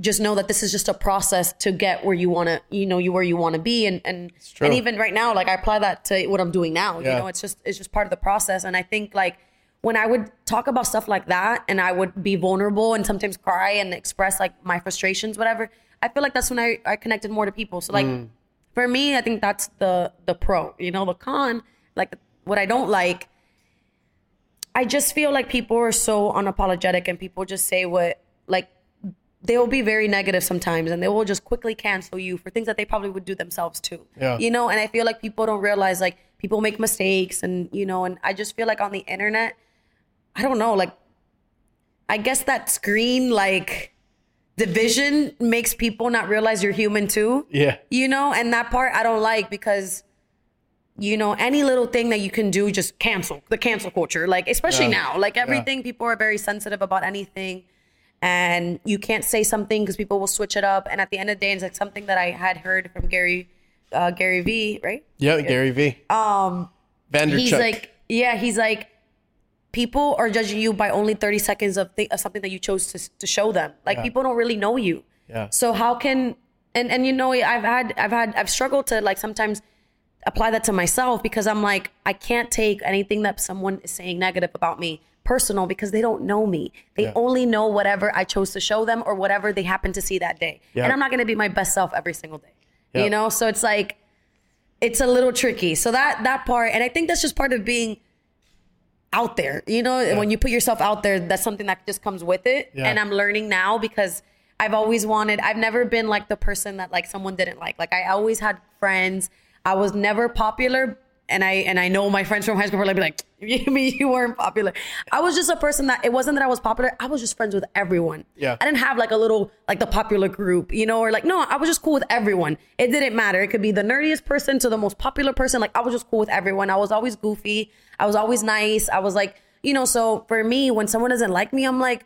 just know that this is just a process to get where you want to, you know, you where you want to be, and and and even right now, like I apply that to what I'm doing now. Yeah. You know, it's just it's just part of the process, and I think like when I would talk about stuff like that, and I would be vulnerable and sometimes cry and express like my frustrations, whatever. I feel like that's when I I connected more to people. So like mm. for me, I think that's the the pro. You know, the con, like what I don't like. I just feel like people are so unapologetic and people just say what like they will be very negative sometimes and they will just quickly cancel you for things that they probably would do themselves too. Yeah. You know, and I feel like people don't realize like people make mistakes and you know, and I just feel like on the internet, I don't know, like I guess that screen like division makes people not realize you're human too. Yeah. You know, and that part I don't like because you know, any little thing that you can do, just cancel the cancel culture. Like, especially Yeah. now, like everything, people are very sensitive about anything. And you can't say something because people will switch it up. And at the end of the day, it's like something that I had heard from Gary, uh, Gary V, right? Yeah, Gary V. Um, Vanderchuck. he's like, yeah, he's like, people are judging you by only 30 seconds of, th- of something that you chose to, to show them. Like, Yeah. people don't really know you. Yeah. So how can and and you know I've had I've had I've struggled to like sometimes apply that to myself because I'm like I can't take anything that someone is saying negative about me personal because they don't know me. They Yeah. only know whatever I chose to show them or whatever they happen to see that day. Yeah. And I'm not going to be my best self every single day. Yeah. You know? So it's like it's a little tricky. So that that part and I think that's just part of being out there. You know, when you put yourself out there, that's something that just comes with it. And I'm learning now because I've always wanted, I've never been like the person that like someone didn't like. Like I always had friends. I was never popular. And I and I know my friends from high school were like, be like you mean you weren't popular. I was just a person that it wasn't that I was popular. I was just friends with everyone. Yeah. I didn't have like a little like the popular group, you know, or like no, I was just cool with everyone. It didn't matter. It could be the nerdiest person to the most popular person. Like I was just cool with everyone. I was always goofy. I was always nice. I was like, you know, so for me, when someone doesn't like me, I'm like,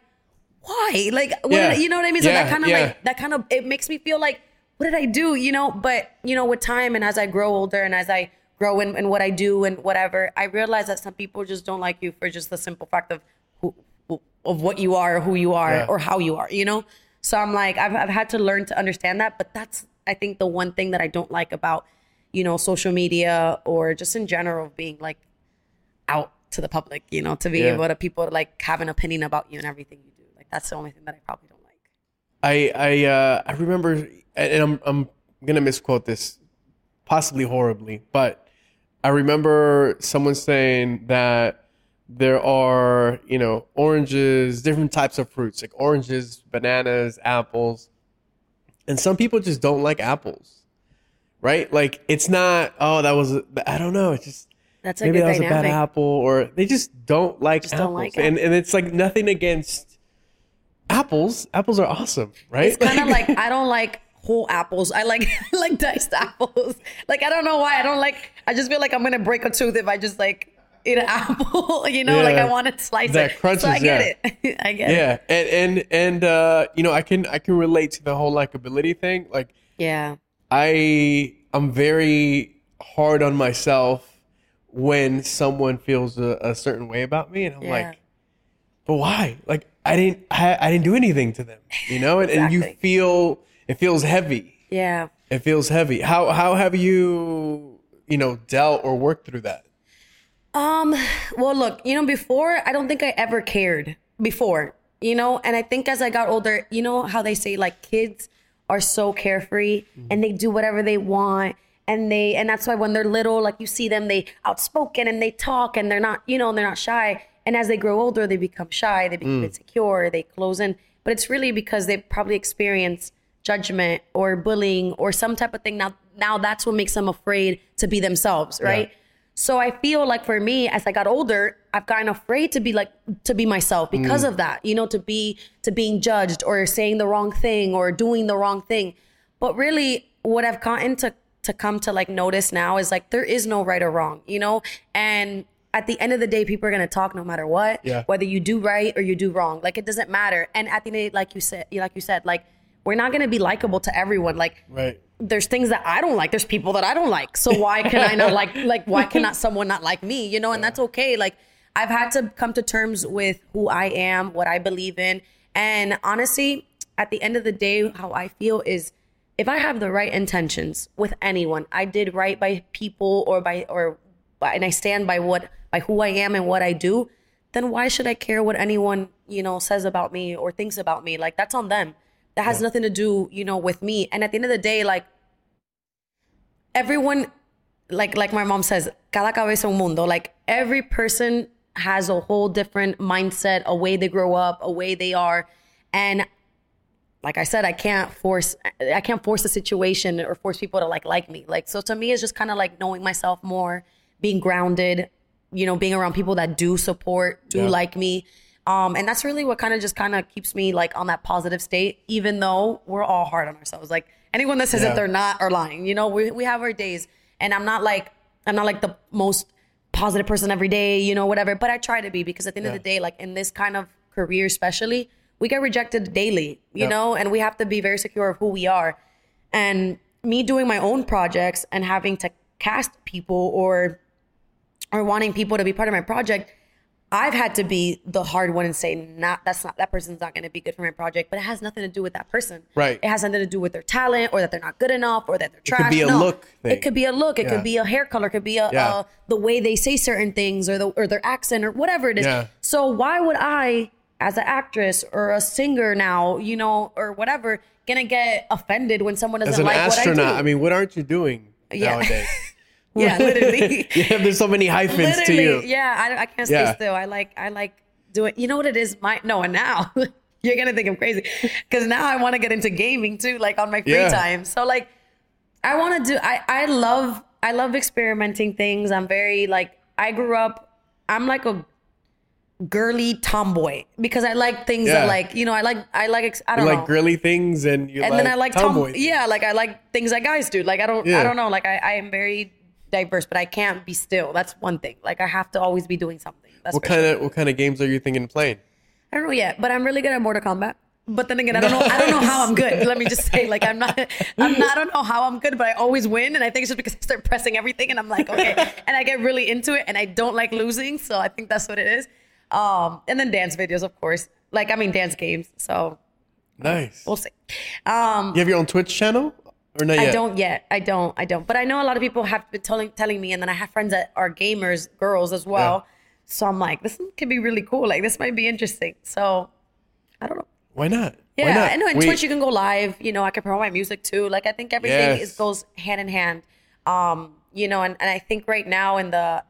why? Like, what Yeah. did you know what I mean? So Yeah, that kind of yeah. like that kind of it makes me feel like, what did I do? You know, but you know, with time and as I grow older and as I grow in, in what I do and whatever, I realize that some people just don't like you for just the simple fact of who, of what you are, who you are, Yeah. or how you are. You know. So I'm like, I've I've had to learn to understand that, but that's I think the one thing that I don't like about you know social media or just in general being like out to the public, you know, to be Yeah. able to people like have an opinion about you and everything you do. Like that's the only thing that I probably don't like. I I uh, I remember, and I'm I'm gonna misquote this, possibly horribly, but I remember someone saying that there are you know oranges, different types of fruits, like oranges, bananas, apples, and some people just don't like apples, right? Like it's not oh that was I don't know it's just That's a maybe that was a bad apple or they just don't like Just apples don't like and and it's like nothing against apples. Apples are awesome right? It's kind of like I don't like whole apples. I like I like diced apples. Like I don't know why I don't like. I just feel like I'm gonna break a tooth if I just like eat an apple. you know, like I want to slice That it. crunches, so I get yeah. it. I get it. yeah and and and uh you know i can i can relate to the whole likability thing like Yeah. i i'm very hard on myself when someone feels a, a certain way about me and i'm Yeah. like but why like i didn't I, I didn't do anything to them you know and, and you Exactly. feel it feels heavy Yeah. it feels heavy how how have you you know dealt or worked through that Um, well, look, you know, before I don't think I ever cared before, you know, and I think as I got older, you know how they say like kids are so carefree and they do whatever they want and they and that's why when they're little, like you see them, they outspoken and they talk and they're not, you know, and they're not shy. And as they grow older, they become shy, they become insecure, they close in. But it's really because they probably experience judgment or bullying or some type of thing. Now, now that's what makes them afraid to be themselves, right? So I feel like for me, as I got older, I've gotten afraid to be like to be myself because mm. of that. You know, to be to being judged or saying the wrong thing or doing the wrong thing. But really, what I've gotten to to come to like notice now is like there is no right or wrong. You know, and at the end of the day, people are gonna talk no matter what. Yeah. Whether you do right or you do wrong, like it doesn't matter. And at the end, of the day, like you said, like you said, like we're not gonna be likable to everyone. Like right there's things that I don't like. There's people that I don't like. So why can I not like like why cannot someone not like me? You know, and that's okay. Like I've had to come to terms with who I am, what I believe in. And honestly, at the end of the day, how I feel is if I have the right intentions with anyone, I did right by people or by or and I stand by what by who I am and what I do, then why should I care what anyone, you know, says about me or thinks about me? Like that's on them. That has nothing to do, you know, with me. And at the end of the day, like everyone like like my mom says, cada cabeza un mundo. Like every person has a whole different mindset, a way they grow up, a way they are. And like I said, I can't force I can't force a situation or force people to like like me. Like so to me it's just kind of like knowing myself more, being grounded, you know, being around people that do support, do Yeah. like me. Um, and that's really what kind of just kind of keeps me like on that positive state, even though we're all hard on ourselves. Like anyone that says Yeah. that they're not are lying. You know, we we have our days, and I'm not like I'm not like the most positive person every day, you know, whatever. But I try to be because at the end Yeah. of the day, like in this kind of career, especially, we get rejected daily, you Yeah. know, and we have to be very secure of who we are. And me doing my own projects and having to cast people or or wanting people to be part of my project, I've had to be the hard one and say, not that's not that person's not going to be good for my project, but it has nothing to do with that person. Right. It has nothing to do with their talent or that they're not good enough or that they're trash. It could be a No. look thing. It could be a look. It Yeah. could be a hair color. It could be a, Yeah. uh, the way they say certain things or the or their accent or whatever it is. Yeah. So why would I, as an actress or a singer now, you know, or whatever, gonna get offended when someone doesn't As an like astronaut, what I I, mean, what aren't you doing Yeah. nowadays? yeah, literally. yeah, there's so many hyphens to you. Yeah. I, I can't stay Yeah. still. I like I like doing. You know what it is? My no, and now you're gonna think I'm crazy because now I want to get into gaming too, like on my free Yeah. time. So like, I want to do. I I love I love experimenting things. I'm very like I grew up. I'm like a girly tomboy because I like things Yeah. that like you know I like I like I don't like know girly things and you and like then I like tomboy tom yeah like I like things that guys do like I don't Yeah. I don't know like I, I am very diverse but I can't be still. That's one thing. Like I have to always be doing something. That's What kind sure. of what kind of games are you thinking of playing? I don't know yet but I'm really good at Mortal Kombat. But then again I don't know I don't know how I'm good. Let me just say like I'm not I'm not I don't know how I'm good but I always win and I think it's just because I start pressing everything and I'm like okay. And I get really into it and I don't like losing so I think that's what it is. Um and then dance videos of course. Like I mean dance games so Nice. we'll see. Um you have your own Twitch channel or not yet? I don't yet. I don't. I don't. But I know a lot of people have been telling telling me, and then I have friends that are gamers, girls as well. Yeah. So I'm like, this could be really cool. Like this might be interesting. So I don't know. Why not? Yeah, Why not? I know. In We- Twitch, you can go live. You know, I can promote my music too. Like I think everything Yes. is goes hand in hand. Um, you know, and, and I think right now in the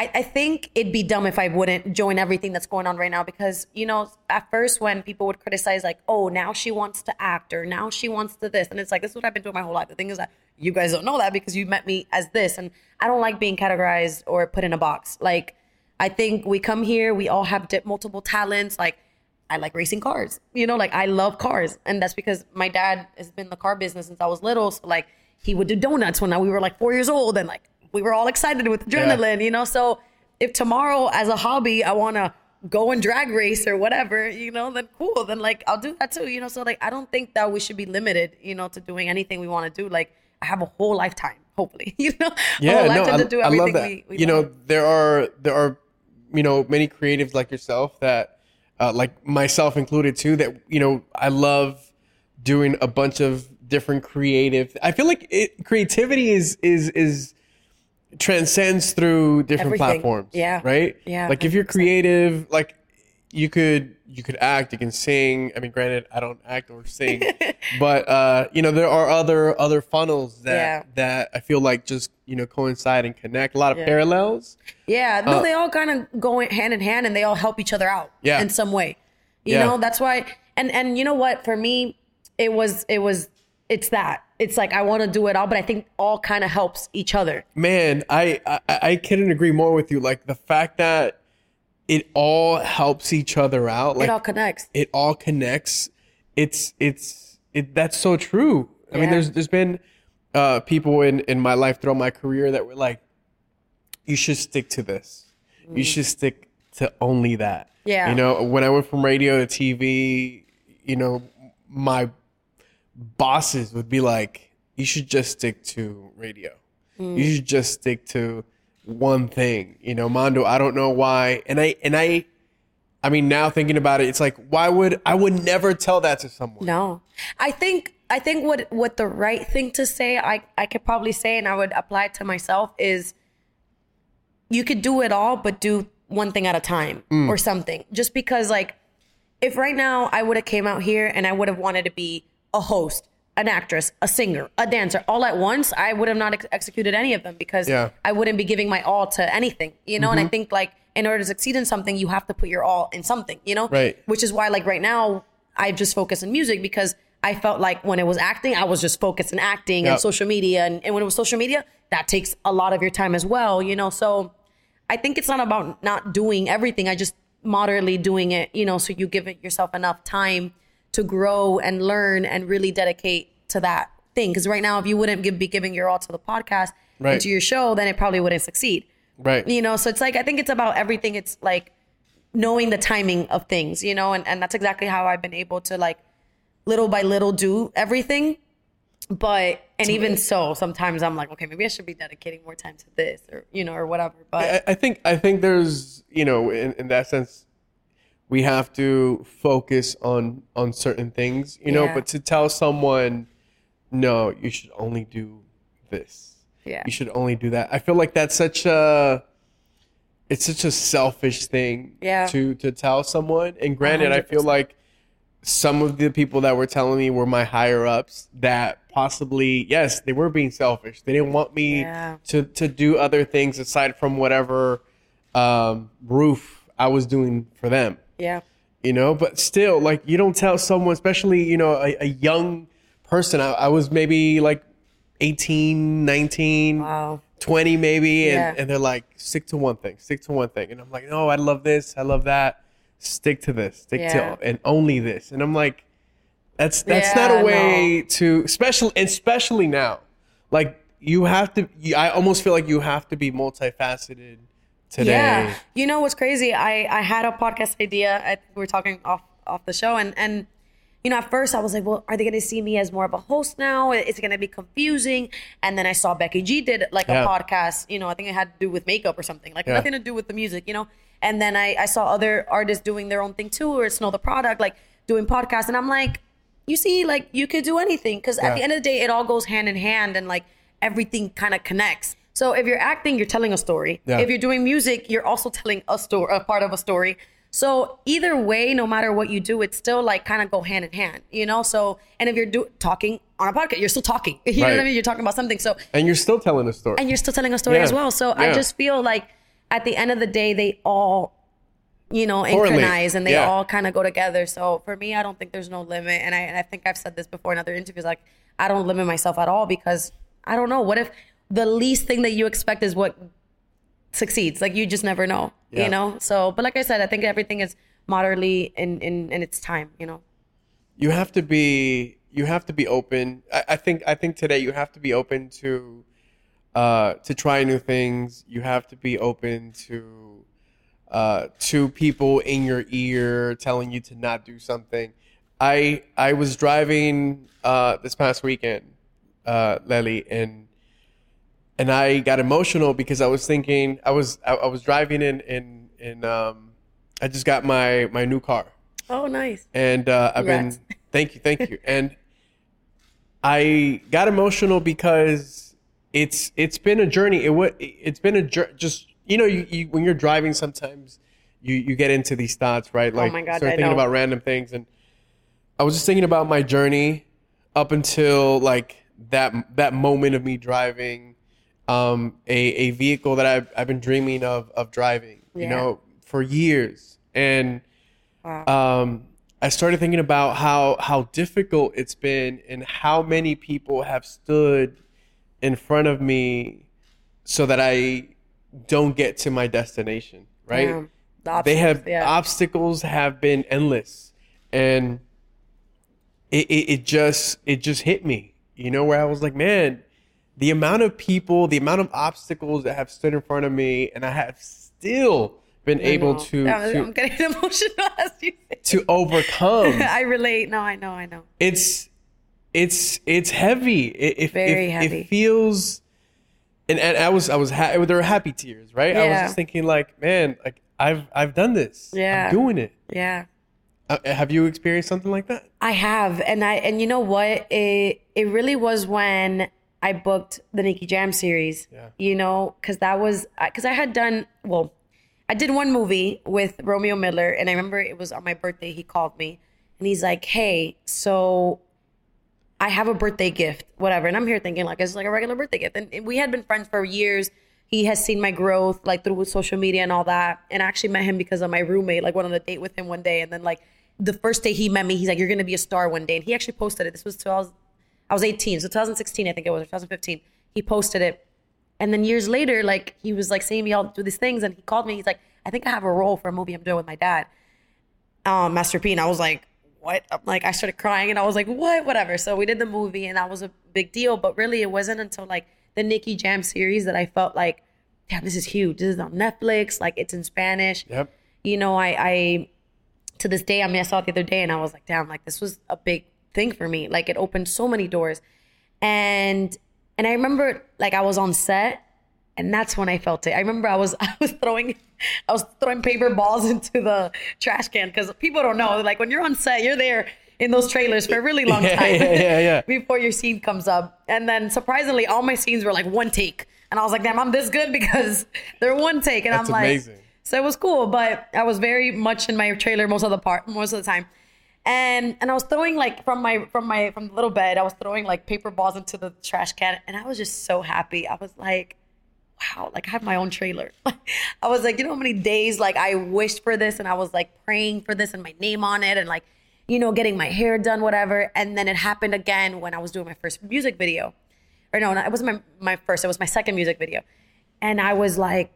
I, I think it'd be dumb if I wouldn't join everything that's going on right now because you know at first when people would criticize like oh now she wants to act or now she wants to this and it's like this is what I've been doing my whole life. The thing is that you guys don't know that because you met me as this and I don't like being categorized or put in a box. Like I think we come here we all have multiple talents. Like I like racing cars you know like I love cars and that's because my dad has been in the car business since I was little. So like he would do donuts when we were like four years old and like we were all excited with adrenaline, you know. So if tomorrow, as a hobby, I want to go and drag race or whatever, you know, then cool. Then like I'll do that too, you know. So like I don't think that we should be limited, you know, to doing anything we want to do. Like I have a whole lifetime, hopefully, you know, a Yeah, whole no, lifetime I, to do I everything love that. we, we you know, there are there are you know many creatives like yourself that, uh, like myself included too, that you know I love doing a bunch of different creative. I feel like it, creativity is is is transcends through different Everything. platforms. Yeah. Right. Yeah, Like if you're creative, like you could you could act, you can sing. I mean, granted, I don't act or sing, but uh, you know there are other other funnels that Yeah. that I feel like just you know coincide and connect. A lot of Yeah. parallels. Yeah, no, Uh, they all kind of go hand in hand, and they all help each other out. Yeah. in some way. You Yeah. know, that's why. And and you know what? For me, it was it was it's that. It's like I want to do it all, but I think all kind of helps each other. Man, I, I I couldn't agree more with you. Like the fact that it all helps each other out. Like it all connects. it all connects. It's it's it. That's so true. I mean, there's there's been uh, people in in my life throughout my career that were like, you should stick to this. You should stick to only that. Mm. Yeah. You know, when I went from radio to TV, you know, my bosses would be like, you should just stick to radio. Mm. You should just stick to one thing. You know, Mondo, I don't know why. And I and I I mean now thinking about it, it's like why would I would never tell that to someone. No, I think I think what what the right thing to say I I could probably say, and I would apply it to myself is, you could do it all, but do one thing at a time or something. Just because like, if right now I would have came out here and I would have wanted to be a host, an actress, a singer, a dancer, all at once, I would have not ex- executed any of them because Yeah. I wouldn't be giving my all to anything, you know. And I mm-hmm. think like in order to succeed in something, you have to put your all in something, you know. Right. Which is why like right now I just focused on music because I felt like when it was acting, I was just focused on acting Yep. and social media. And, and when it was social media, that takes a lot of your time as well, you know? So I think it's not about not doing everything. I just moderately doing it, you know, so you give it yourself enough time to grow and learn and really dedicate to that thing. Because right now, if you wouldn't give, be giving your all to the podcast Right. and to your show, then it probably wouldn't succeed. Right. You know, so it's like I think it's about everything. It's like knowing the timing of things, you know, and, and that's exactly how I've been able to like little by little do everything. But and even so, sometimes I'm like, okay, maybe I should be dedicating more time to this or you know, or whatever. But I, I think I think there's you know in, in that sense we have to focus on on certain things you know Yeah. but to tell someone no you should only do this Yeah. you should only do that I feel like that's such a it's such a selfish thing Yeah. to to tell someone and granted I feel like some of the people that were telling me were my higher ups that possibly yes they were being selfish they didn't want me Yeah. to to do other things aside from whatever um, roof I was doing for them yeah. you know but still like you don't tell someone especially you know a, a young person I, I was maybe like 18 19 Wow. 20 maybe and, Yeah. and they're like stick to one thing stick to one thing and i'm like no i love this i love that stick to this stick Yeah. to and only this and i'm like that's that's not a way to especially especially now like you have to i almost feel like you have to be multifaceted today Yeah. You know what's crazy? I I had a podcast idea. I, think we were talking off off the show, and and you know at first I was like, well, are they going to see me as more of a host now? Is it going to be confusing? And then I saw Becky G did like Yeah. a podcast. You know, I think it had to do with makeup or something. Like Yeah. nothing to do with the music. You know. And then I I saw other artists doing their own thing too, or it's know the product, like doing podcasts, and I'm like. You see, like you could do anything because Yeah. at the end of the day, it all goes hand in hand, and like everything kind of connects. So if you're acting, you're telling a story. Yeah. If you're doing music, you're also telling a story, a part of a story. So either way, no matter what you do, it's still like kind of go hand in hand, you know. So and if you're do- talking on a podcast, you're still talking. You know what I Right. mean? You're talking about something. So and you're still telling a story and you're still telling a story Yeah. as well. So Yeah. I just feel like at the end of the day, they all, you know, synchronize and they Yeah. all kind of go together. So for me, I don't think there's no limit. And I, and I think I've said this before in other interviews. Like I don't limit myself at all because I don't know. What if the least thing that you expect is what succeeds? Like you just never know, Yeah. you know. So, but like I said, I think everything is moderately in in in its time, you know. you have to be you have to be open I, I think i think today you have to be open to uh to try new things you have to be open to uh to people in your ear telling you to not do something i i was driving uh this past weekend uh lely and and i got emotional because i was thinking i was i, I was driving in in in um i just got my my new car Oh, nice. and uh, I've Congrats. been thank you, thank you. And I got emotional because it's it's been a journey. It wa- it's been a just you know you, you when you're driving sometimes you you get into these thoughts right like Oh my God, start I thinking know. about random things and I was just thinking about my journey up until like that that moment of me driving um, a a vehicle that I've I've been dreaming of of driving you know for years and Wow. um, I started thinking about how how difficult it's been and how many people have stood in front of me so that I don't get to my destination. Right? Yeah. The They have obstacles, yeah. obstacles have been endless, and it, it it just it just hit me. You know where I was like, man, the amount of people, the amount of obstacles that have stood in front of me, and I have still been able know. to Yeah, to I'm getting emotional as you say. to overcome. I relate. No, I know, I know. it's it's it's heavy. It, it, Very it, heavy. It feels, and, and I was I was ha- there were happy tears, right? I was just thinking like, man, like I've I've done this. Yeah. I'm doing it. Yeah. Uh, have you experienced something like that? I have, and I and you know what? It it really was when I booked the Nicky Jam series. Yeah. You know, because that was because I had done well. I did one movie with Romeo Miller, and I remember it was on my birthday. He called me, and he's like, "Hey, so I have a birthday gift, whatever." And I'm here thinking like it's like a regular birthday gift, and we had been friends for years. He has seen my growth like through social media and all that, and I actually met him because of my roommate. Like went on a date with him one day, and then like the first day he met me, he's like, "You're gonna be a star one day," and he actually posted it. This was 2000, I was 18, so 2016, I think it was, or 2015. He posted it, and then years later, like he was like seeing me all do these things, and he called me. He's like, "I think I have a role for a movie I'm doing with my dad, um, Master P." And I was like, "What?" I'm like, I started crying, and I was like, "What?" Whatever. So we did the movie, and that was a big deal. But really, it wasn't until like the Nicky Jam series that I felt like, "Damn, this is huge. This is on Netflix. Like it's in Spanish." Yep. you know, I, I to this day, I mean, I saw it the other day and I was like, damn, like this was a big thing for me. Like it opened so many doors. And and I remember like I was on set and that's when I felt it. I remember I was I was throwing I was throwing paper balls into the trash can because people don't know. Like when you're on set, you're there in those trailers for a really long Yeah, time yeah, yeah, yeah. before your scene comes up. And then surprisingly, all my scenes were like one take. And I was like, damn, I'm this good because they're one take. And That's I'm like, amazing. so it was cool, but I was very much in my trailer most of the part, most of the time. And and I was throwing like from my from my from the little bed, I was throwing like paper balls into the trash can, and I was just so happy. I was like, wow, like I have my own trailer. I was like, you know how many days like I wished for this, and I was like praying for this and my name on it, and like, you know, getting my hair done, whatever. And then it happened again when I was doing my first music video, or no, it wasn't my my first, it was my second music video, and I was like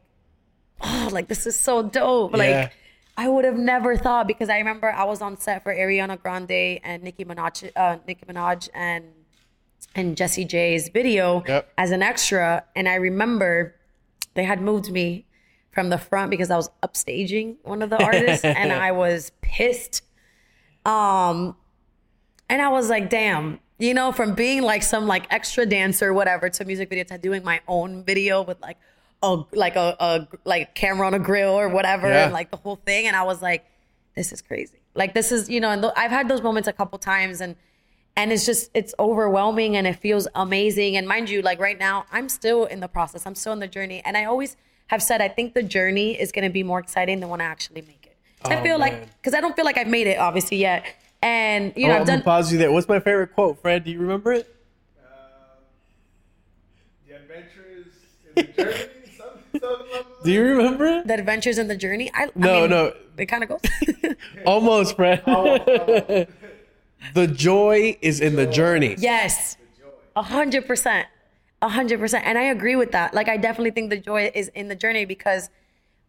oh, like this is so dope. Like Yeah. I would have never thought because I remember I was on set for Ariana Grande and Nicki Minaj, uh, Nicki Minaj and and Jessie J's video Yep. as an extra, and I remember they had moved me from the front because I was upstaging one of the artists, and I was pissed. Um, and I was like, damn, you know, from being like some like extra dancer, whatever, to music video to doing my own video with like a like a, a like camera on a grill or whatever, Yeah. and like the whole thing. And I was like, this is crazy. Like this is, you know, and th- I've had those moments a couple times, and and it's just it's overwhelming and it feels amazing. And mind you, like right now, I'm still in the process. I'm still in the journey, and I always have said I think the journey is going to be more exciting than when I actually make it. I Oh, feel like because I don't feel like I've made it obviously yet, and you Oh, know I'm I've gonna done. pause you there. What's my favorite quote, Fred? Do you remember it? Uh, The adventures in the journey. Do you remember it? the adventures in the journey. I, I No, mean, no. It kind of goes. Almost, Fred. the joy is in the journey. yes, a hundred percent, a hundred percent, and I agree with that. Like, I definitely think the joy is in the journey because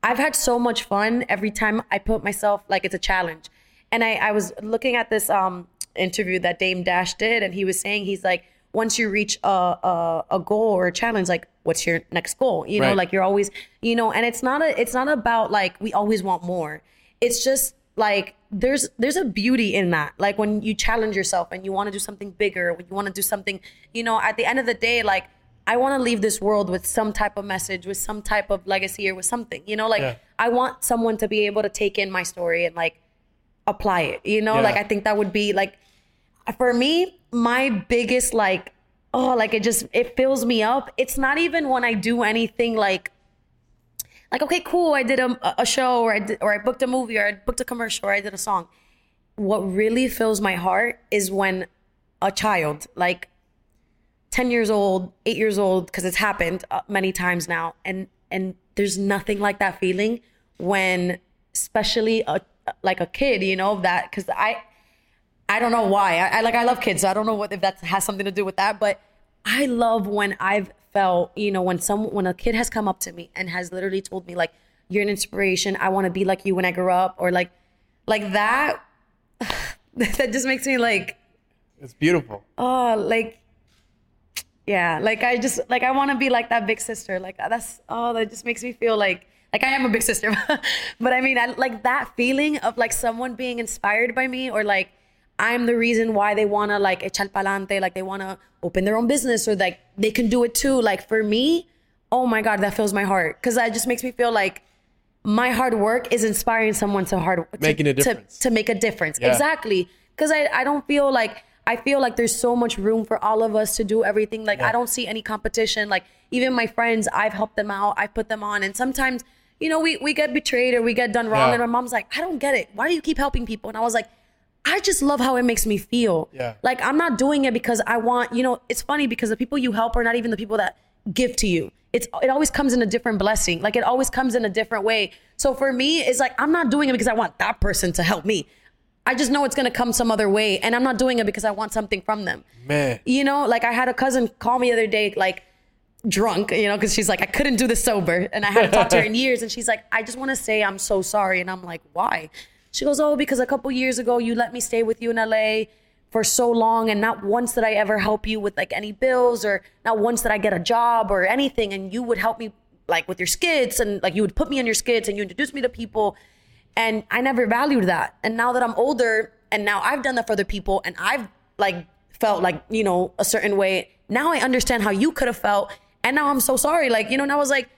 I've had so much fun every time I put myself like it's a challenge. And I, I was looking at this um interview that Dame Dash did, and he was saying he's like, once you reach a a, a goal or a challenge, like what's your next goal? You know, Right. like you're always, you know, and it's not a it's not about like we always want more. It's just like there's there's a beauty in that. Like when you challenge yourself and you want to do something bigger, when you want to do something, you know, at the end of the day, like I want to leave this world with some type of message, with some type of legacy or with something. You know, like Yeah. I want someone to be able to take in my story and like apply it. You know, Yeah. like I think that would be like for me, my biggest like oh, like it just it fills me up. It's not even when I do anything like like okay, cool, I did a, a show or I did, or I booked a movie or I booked a commercial or I did a song. What really fills my heart is when a child like 10 years old, 8 years old because it's happened uh, many times now and and there's nothing like that feeling when especially a like a kid, you know, that cuz I I don't know why. I, I like I love kids, so I don't know what if that has something to do with that, but I love when I've felt, you know, when some when a kid has come up to me and has literally told me like you're an inspiration. I want to be like you when I grow up or like like that that just makes me like It's beautiful. oh like yeah like i just like i want to be like that big sister like uh, that's oh that just makes me feel like like i am a big sister but i mean I, like that feeling of like someone being inspired by me or like i'm the reason why they want to like echar palante like they want to open their own business or like they can do it too. Like for me oh my god that fills my heart. Because that just makes me feel like my hard work is inspiring someone to hard to, Making a difference. to, make a difference. Yeah. exactly. Because I, I don't feel like i feel like there's so much room for all of us to do everything. Like i don't see any competition. Like even my friends i've helped them out. I've put them on. And sometimes you know we, we get betrayed or we get done wrong Yeah. and my mom's like i don't get it. Why do you keep helping people? And i was like i just love how it makes me feel Yeah. like i'm not doing it because i want you know it's funny because the people you help are not even the people that give to you it's it always comes in a different blessing like it always comes in a different way so for me it's like i'm not doing it because i want that person to help me I just know it's gonna come some other way, and I'm not doing it because I want something from them. Man. You know, like I had a cousin call me the other day, like drunk, you know, because she's like, I couldn't do this sober, and I hadn't talked to her in years, and she's like, I just want to say I'm so sorry, and I'm like, why? She goes, oh, because a couple years ago you let me stay with you in LA for so long, and not once did I ever help you with like any bills, or not once did I get a job or anything, and you would help me like with your skits, and like you would put me on your skits, and you introduce me to people, and I never valued that, and now that I'm older, and now I've done that for other people, and I've like felt like you know a certain way now i understand how you could have felt and now i'm so sorry like you know and i was like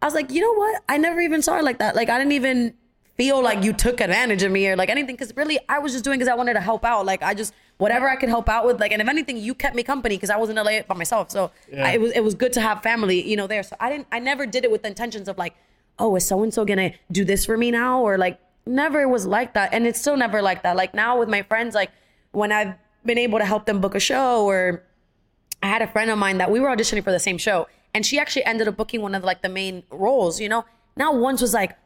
i was like you know what? I never even saw it like that. Like i didn't even feel like you took advantage of me or like anything. Because really i was just doing because i wanted to help out. Like i just whatever i could help out with like and if anything you kept me company because i was in la by myself. So Yeah. I, it was it was good to have family you know there. So i didn't i never did it with the intentions of like oh is so and so gonna do this for me now? Or like never was like that. And it's still never like that. Like now with my friends like when i've been able to help them book a show or I had a friend of mine that we were auditioning for the same show, and she actually ended up booking one of like the main roles. You know, now once was like,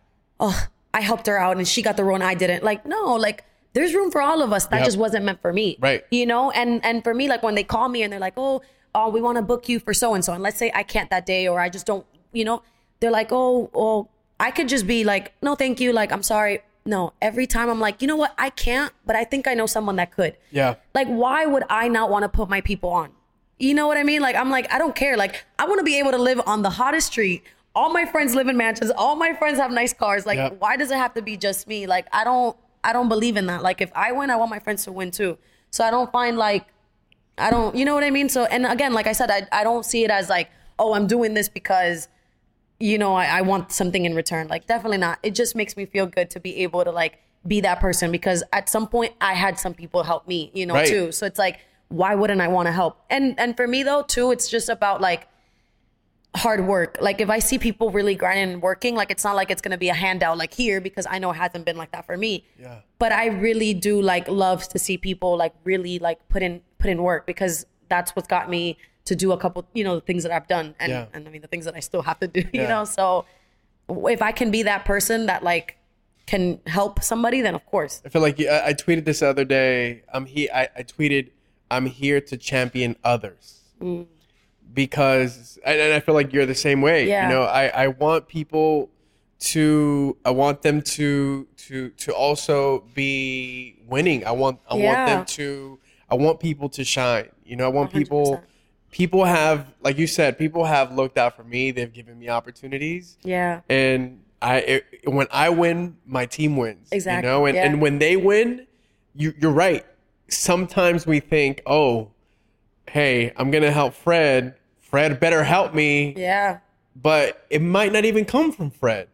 oh, I helped her out and she got the role and I didn't. Like, no, like there's room for all of us. That Yep. just wasn't meant for me. Right. You know, and and for me, like when they call me and they're like, oh, oh, we want to book you for so and so, and let's say I can't that day or I just don't, you know, they're like, oh, oh, I could just be like, no, thank you, like I'm sorry. No, every time I'm like, you know what, I can't, but I think I know someone that could. Yeah. Like, why would I not want to put my people on? You know what I mean? Like, I'm like, I don't care. Like, I want to be able to live on the hottest street. All my friends live in mansions. All my friends have nice cars. Like, Yeah. why does it have to be just me? Like, I don't, I don't believe in that. Like, if I win, I want my friends to win too. So I don't find like, I don't, you know what I mean? So, and again, like I said, I, I don't see it as like, oh, I'm doing this because, you know, I, I want something in return. Like, definitely not. It just makes me feel good to be able to like be that person because at some point I had some people help me, you know, Right. too. So it's like, why wouldn't I want to help? And and for me though, too, it's just about like hard work. Like if I see people really grinding and working, like it's not like it's gonna be a handout like here because I know it hasn't been like that for me. Yeah. But I really do like love to see people like really like put in put in work because that's what's got me to do a couple, you know, the things that I've done and Yeah. and I mean the things that I still have to do, Yeah. you know. So if I can be that person that like can help somebody, then of course. I feel like I, I tweeted this the other day. I'm here. I, I tweeted, "I'm here to champion others," Mm. Because and, I feel like you're the same way. Yeah. You know, I, I want people to. I want them to to to also be winning. I want I want them to. I want people to shine. You know, I want people. 100%. People have, like you said, people have looked out for me. They've given me opportunities Yeah. and I it, when I win, my team wins. Exactly, You know, and, yeah. and when they win, you you're right. Sometimes we think, oh, hey, I'm gonna help Fred. Fred better help me. Yeah. But it might not even come from Fred.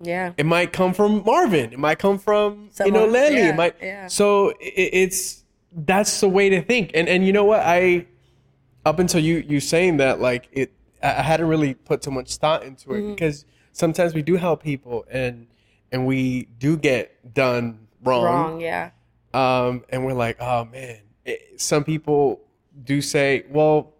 Yeah. It might come from Marvin. It might come from you know Someone- Lenny. yeah, it might. yeah. So it, it's that's the way to think. And and you know what I up until you you saying that like it I I hadn't really put too much thought into it Mm-hmm. because sometimes we do help people and and we do get done wrong, Wrong. Yeah. um and we're like oh man It- some people do say well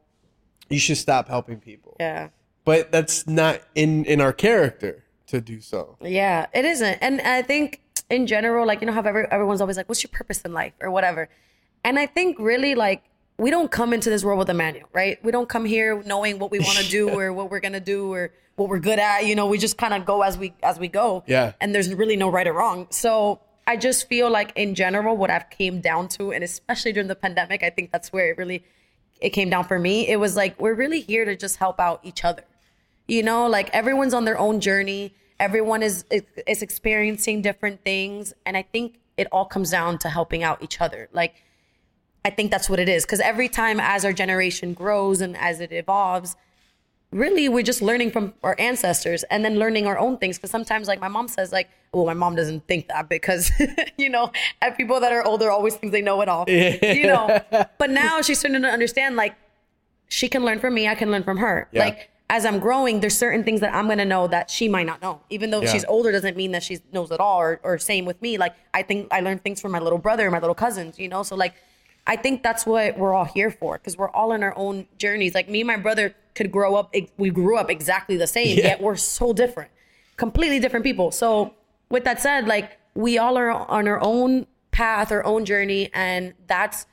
you should stop helping people Yeah. but that's not in in our character to do so Yeah, it isn't. And I think in general, like, you know how every, everyone's always like, what's your purpose in life or whatever. And I think really like, we don't come into this world with a manual, right? We don't come here knowing what we want to do or what we're going to do or what we're good at. You know, we just kind of go as we, as we go. Yeah. And there's really no right or wrong. So I just feel like in general, what I've came down to, and especially during the pandemic, I think that's where it really, it came down for me. It was like, we're really here to just help out each other. You know like everyone's on their own journey. Everyone is is experiencing different things. And i think it all comes down to helping out each other. Like i think that's what it is. Because every time as our generation grows and as it evolves really we're just learning from our ancestors and then learning our own things. Because sometimes like my mom says like well my mom doesn't think that because you know people that are older always think they know it all you know? But now she's starting to understand like she can learn from me i can learn from her. Yeah. like as i'm growing there's certain things that i'm going to know that she might not know. Even though Yeah. she's older doesn't mean that she knows it all or, or same with me. Like i think i learned things from my little brother my little cousins you know? So like i think that's what we're all here for because we're all in our own journeys like me and my brother could grow up we grew up exactly the same Yeah. yet we're so different completely different people so with that said like we all are on our own path, our own journey, and that's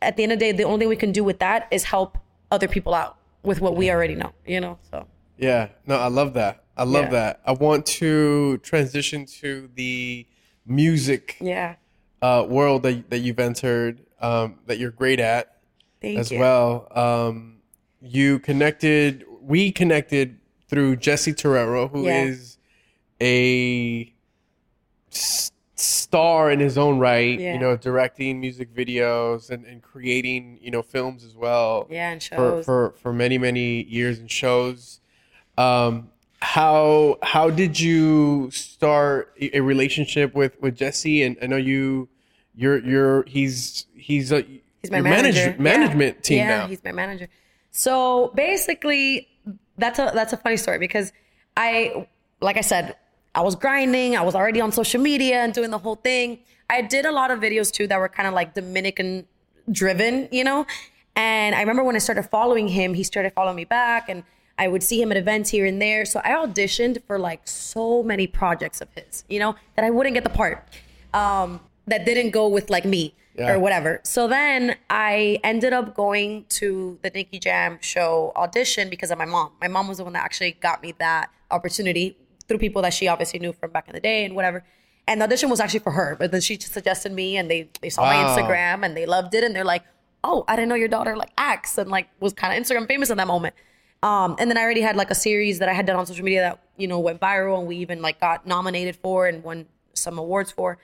at the end of the day, the only thing we can do with that is help other people out with what we already know. You know, so Yeah, no, I love that. I love Yeah. that. I want to transition to the music yeah. uh, world that, that you've entered, um, that you're great at Thank as you. well. Um, you connected, we connected through Jessy Terrero, who is Yeah. a s- star in his own right, Yeah. you know, directing music videos and, and creating, you know, films as well Yeah, and for, shows. for for for many many years and shows. Um, how how did you start a a relationship with with Jessy? And I know you, you're you're he's he's a He's my your manager. manage- management yeah. team yeah, now. he's my manager. So basically, that's a that's a funny story because I, like I said, I was grinding. I was already on social media and doing the whole thing. I did a lot of videos too that were kind of like Dominican driven, you know. And I remember when I started following him, he started following me back, and I would see him at events here and there. So I auditioned for like so many projects of his, you know, that I wouldn't get the part. Um, that didn't go with like me Yeah. or whatever. So then I ended up going to the Nicky Jam show audition because of my mom. My mom was the one that actually got me that opportunity through people that she obviously knew from back in the day and whatever. And the audition was actually for her, but then she suggested me and they, they saw my Instagram and they loved it and they're like, oh, I didn't know your daughter like acts and like was kind of Instagram famous in that moment. Um, and then I already had like a series that I had done on social media that, you know, went viral and we even like got nominated for and won some awards for.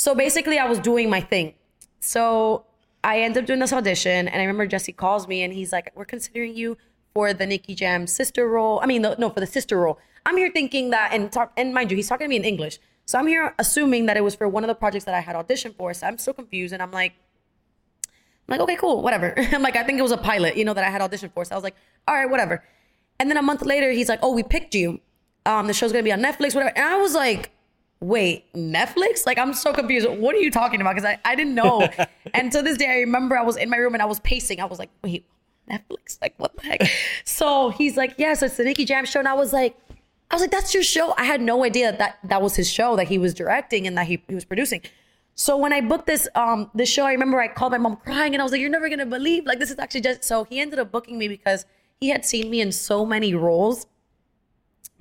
So basically I was doing my thing. So I end up doing this audition, and I remember Jessy calls me and he's like, "We're considering you for the Nicky Jam sister role. I mean, no, no, for the sister role." I'm here thinking that, and talk, and mind you, he's talking to me in English, so I'm here assuming that it was for one of the projects that I had auditioned for. So I'm so confused, and I'm like, I'm like, okay, cool, whatever. I'm like, I think it was a pilot, you know, that I had auditioned for. So I was like, all right, whatever. And then a month later, he's like, oh, we picked you. Um, the show's gonna be on Netflix, whatever. And I was like, wait, Netflix? Like, I'm so confused. What are you talking about? Because I, I didn't know. and to this day, I remember I was in my room and I was pacing. I was like, wait, Netflix? Like, what the heck? so he's like, yeah, so it's the Nicky Jam show. And I was like, I was like, that's your show. I had no idea that that, that was his show that he was directing and that he, he was producing. So when I booked this um this show, I remember I called my mom crying and I was like, "You're never gonna believe like this is actually just." So he ended up booking me because he had seen me in so many roles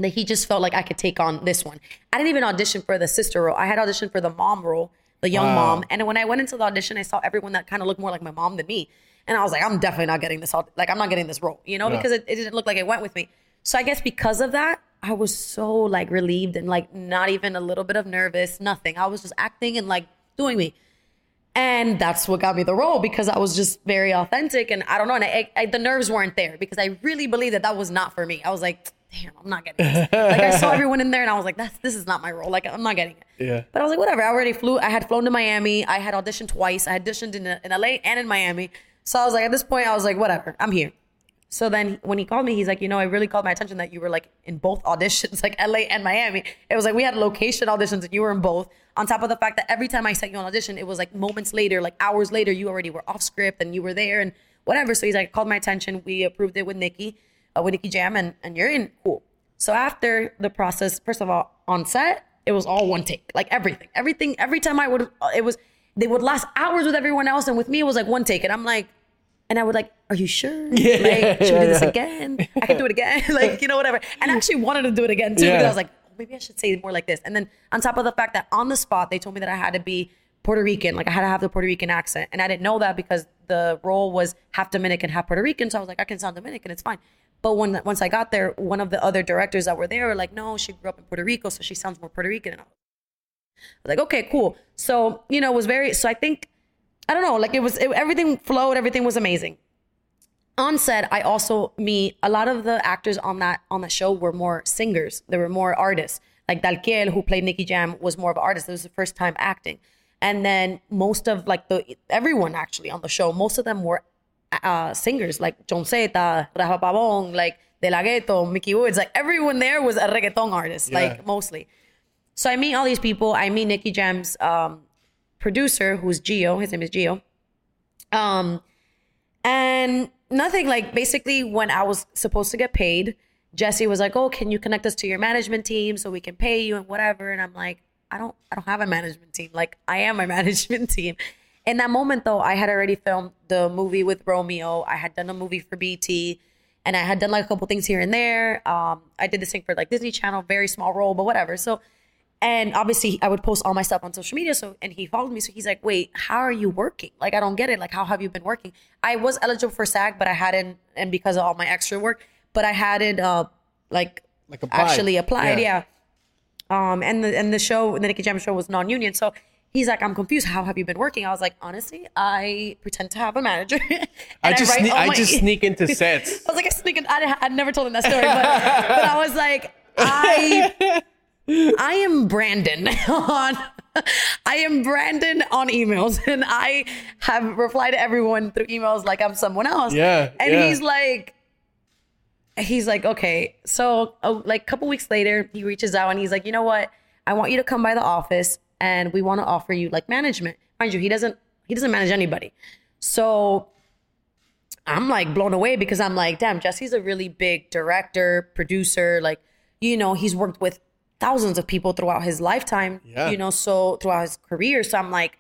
that he just felt like I could take on this one. I didn't even audition for the sister role. I had auditioned for the mom role, the young Wow. mom. And when I went into the audition, I saw everyone that kind of looked more like my mom than me. And I was like, I'm definitely not getting this. Like, I'm not getting this role, you know, Yeah. because it, it didn't look like it went with me. So I guess because of that, I was so like relieved and like not even a little bit of nervous, nothing. I was just acting and like doing me. And that's what got me the role because I was just very authentic. And I don't know. And I, I, the nerves weren't there because I really believed that that was not for me. I was like, damn, I'm not getting this. like I saw everyone in there and I was like, that's, this is not my role. Like I'm not getting it. Yeah. But I was like, whatever. I already flew. I had flown to Miami. I had auditioned twice. I auditioned in, in LA and in Miami. So I was like, at this point, I was like, whatever. I'm here. So then when he called me, he's like, you know, it really called my attention that you were like in both auditions, like LA and Miami. It was like we had location auditions and you were in both. On top of the fact that every time I sent you on audition, it was like moments later, like hours later, you already were off script and you were there and whatever. So he's like, called my attention. We approved it with Nicky, uh, with Jam, and, and you're in. Cool. So after the process, first of all, on set, it was all one take, like everything, everything. Every time I would, it was they would last hours with everyone else, and with me, it was like one take. And I'm like, and I would like, are you sure? Yeah, like, should we do this yeah. again? I can do it again. like, you know, whatever. And I actually wanted to do it again too Yeah. because I was like, oh, maybe I should say more like this. And then on top of the fact that on the spot, they told me that I had to be Puerto Rican, like I had to have the Puerto Rican accent. And I didn't know that because the role was half Dominican, half Puerto Rican. So I was like, I can sound Dominican, it's fine. But when once I got there, one of the other directors that were there were like, no, she grew up in Puerto Rico, so she sounds more Puerto Rican. And I was like, okay, cool. So, you know, it was very, so I think, I don't know, like it was, it, everything flowed, everything was amazing. On set, I also meet a lot of the actors on that on that show were more singers. They were more artists. Like Dalkiel, who played Nicky Jam, was more of an artist. It was the first time acting. And then most of like the everyone actually on the show, most of them were uh, singers like John Zeta, Rafa Pabón, like De La Ghetto, Miky Woodz. Like everyone there was a reggaeton artist, Yeah. like mostly. So I meet all these people. I meet Nicky Jam's um, producer, who's Gio. His name is Gio. Um, and nothing like basically when I was supposed to get paid, Jessy was like, "Oh, can you connect us to your management team so we can pay you and whatever?" And I'm like, I don't I don't have a management team. Like I am my management team. In that moment though, I had already filmed the movie with Romeo. I had done a movie for BET and I had done like a couple things here and there. Um, I did this thing for like Disney Channel, very small role, but whatever. So and obviously I would post all my stuff on social media. So and he followed me. So he's like, wait, how are you working? Like I don't get it. Like how have you been working? I was eligible for SAG, but I hadn't and because of all my extra work, but I hadn't uh like Like applied. actually applied. Yeah. Yeah. Um, and the and the show, the Nicky Jam show was non-union. So he's like, I'm confused. How have you been working? I was like, honestly, I pretend to have a manager. I just write sne- I my- just sneak into sets. I was like, I sneak in. I, I'd never told him that story, but, but I was like, I I am Brandon on I am Brandon on emails and I have replied to everyone through emails like I'm someone else. Yeah, And yeah. he's like he's like, okay. So uh, like a couple weeks later, he reaches out and he's like, you know what? I want you to come by the office and we want to offer you like management. Mind you, he doesn't he doesn't manage anybody. So I'm like blown away because I'm like, damn, Jessy's a really big director, producer. Like, you know, he's worked with thousands of people throughout his lifetime, Yeah. you know, so throughout his career. So I'm like,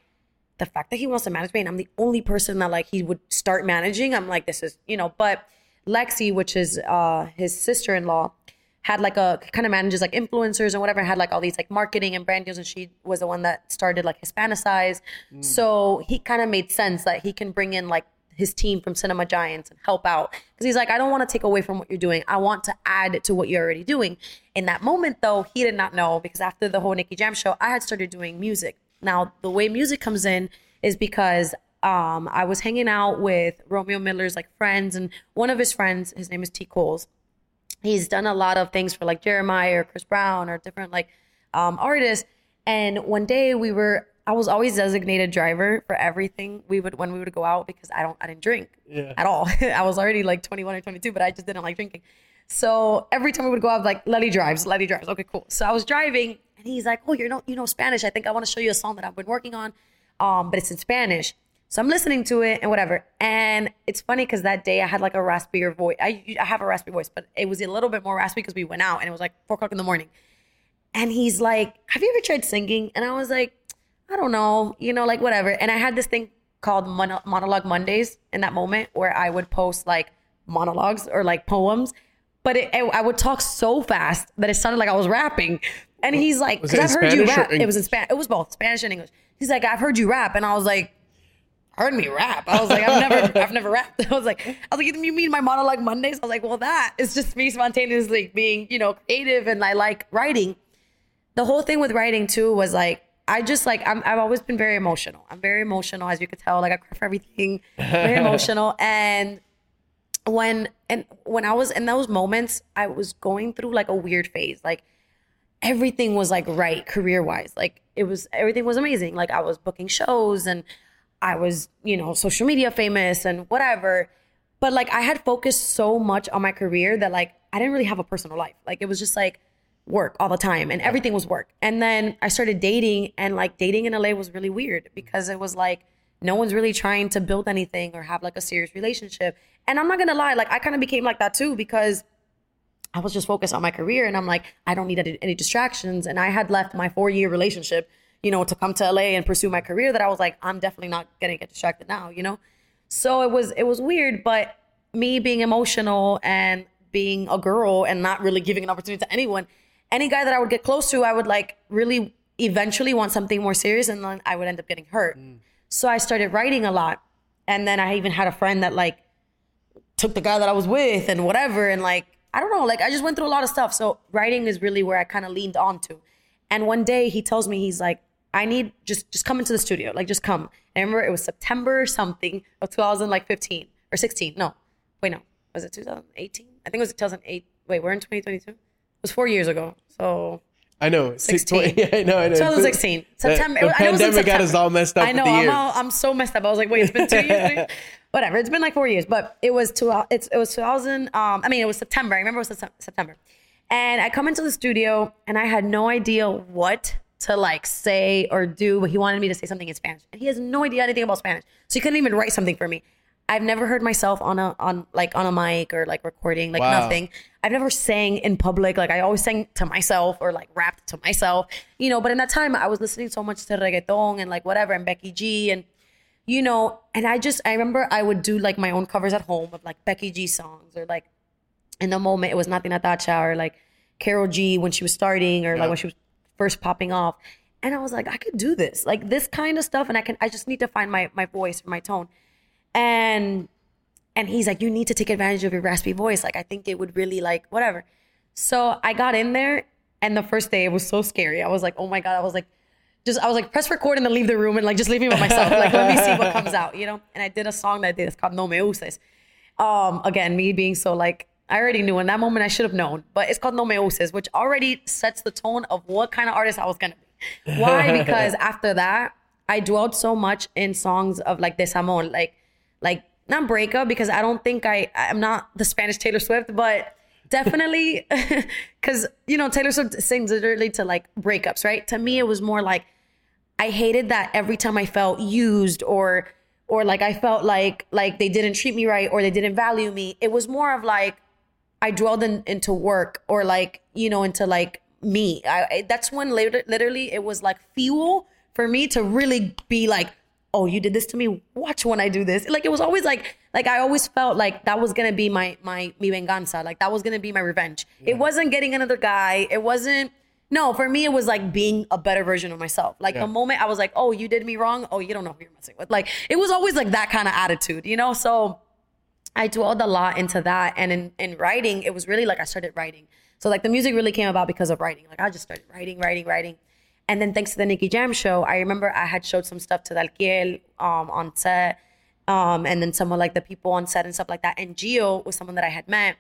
the fact that he wants to manage me and I'm the only person that like he would start managing, I'm like, this is, you know, but Lexi, which is uh his sister-in-law, had like a kind of manages like influencers and whatever, had like all these like marketing and brand deals, and she was the one that started like Hispanicize. So he kind of made sense that he can bring in like his team from Cinema Giants and help out because he's like, I don't want to take away from what you're doing. I want to add to what you're already doing. In that moment, though, he did not know because after the whole Nicky Jam show, I had started doing music. Now, the way music comes in is because um, I was hanging out with Romeo Miller's like friends, and one of his friends, his name is T. Coles he's done a lot of things for like Jeremiah or Chris Brown or different like um, artists. And one day we were, I was always designated driver for everything we would when we would go out because I don't, I didn't drink Yeah. at all. I was already like 21 or 22, but I just didn't like drinking. So every time we would go out, like Letty drives, Letty drives. Okay, cool. So I was driving, and he's like, "Oh, you know, you know Spanish. I think I want to show you a song that I've been working on, um, but it's in Spanish." So I'm listening to it and whatever. And it's funny because that day I had like a raspier voice. I I have a raspy voice, but it was a little bit more raspy because we went out and it was like four o'clock in the morning. And he's like, Have you ever tried singing? And I was like, I don't know, you know, like whatever. And I had this thing called Mono- Monologue Mondays in that moment where I would post like monologues or like poems, but it, I I would talk so fast that it sounded like I was rapping. And he's like, because I've heard you Spanish or rap. It was in Spanish. It was both Spanish and English. He's like, I've heard you rap. And I was like, heard me rap. I was like, I've never, I've never rapped. I was like, I was like, you mean my monologue Mondays? I was like, well, that is just me spontaneously being, you know, creative and I like writing. The whole thing with writing too was like, I just like, I'm, I've always been very emotional. I'm very emotional, as you could tell. Like I cry for everything, very emotional. And when, and when I was in those moments, I was going through like a weird phase. Like everything was like right career wise. Like it was everything was amazing. Like I was booking shows and I was, you know, social media famous and whatever. But like I had focused so much on my career that like I didn't really have a personal life. Like it was just like work all the time and everything was work. And then I started dating and like dating in LA was really weird because it was like no one's really trying to build anything or have like a serious relationship. And I'm not gonna lie, like I kind of became like that too because I was just focused on my career and I'm like, I don't need any, any distractions. And I had left my four year relationship, you know, to come to LA and pursue my career that I was like, I'm definitely not gonna get distracted now, you know? So it was it was weird, but me being emotional and being a girl and not really giving an opportunity to anyone, any guy that I would get close to, I would like really eventually want something more serious and then I would end up getting hurt. Mm. So I started writing a lot. And then I even had a friend that like took the guy that I was with and whatever. And like, I don't know, like I just went through a lot of stuff. So writing is really where I kind of leaned onto. And one day he tells me, he's like, I need just just come into the studio. Like just come. And I remember it was September something of 2015 or 16. No, wait, no. Was it 2018? I think it was 2008. Wait, we're in 2022? It was four years ago. So I know. 16. Yeah, I know. I know. 2016. September. The, I know it was in pandemic got us all messed up I know. the I'm, all, I'm so messed up. I was like, wait, it's been two years. Whatever. It's been like four years, but it was two. It's it was 2000. Um, I mean, it was September. I remember it was September, and I come into the studio and I had no idea what to like say or do, but he wanted me to say something in Spanish, and he has no idea anything about Spanish, so he couldn't even write something for me. I've never heard myself on a on like on a mic or like recording, like Wow. nothing. I've never sang in public. Like I always sang to myself or like rapped to myself, you know. But in that time, I was listening so much to reggaeton and like whatever and Becky G and you know. And I just I remember I would do like my own covers at home of like Becky G songs or like in the moment it was nothing at that or like Karol G when she was starting or Yeah. like when she was first popping off. And I was like, I could do this, like this kind of stuff, and I can. I just need to find my my voice, my tone, and and he's like, you need to take advantage of your raspy voice. Like I think it would really like whatever. So I got in there, and the first day it was so scary. I was like, oh my god. I was like, just I was like, press record and then leave the room and like just leave me by myself. Like let me see what comes out, you know. And I did a song that I did. It's called No Me Uses. Um, again, me being so like. I already knew in that moment I should have known, but it's called No Me Uses, which already sets the tone of what kind of artist I was gonna be. Why? Because after that, I dwelled so much in songs of like desamor, like like not breakup because I don't think I I'm not the Spanish Taylor Swift, but definitely because you know Taylor Swift sings literally to like breakups, right? To me, it was more like I hated that every time I felt used or or like I felt like like they didn't treat me right or they didn't value me. It was more of like I dwelled in, into work or like you know into like me. I, I that's when later, literally it was like fuel for me to really be like, oh, you did this to me. Watch when I do this. Like it was always like like I always felt like that was gonna be my my mi venganza. Like that was gonna be my revenge. It wasn't getting another guy. It wasn't. No, for me it was like being a better version of myself. Like Yeah. the moment I was like, oh, you did me wrong. Oh, you don't know who you're messing with. Like it was always like that kind of attitude, you know. So I dwelled a lot into that. And in, in writing, it was really like I started writing. So like the music really came about because of writing. Like I just started writing, writing, writing. And then thanks to the Nicky Jam show, I remember I had showed some stuff to Dalkiel um, on set. Um, and then some of like the people on set and stuff like that. And Gio was someone that I had met.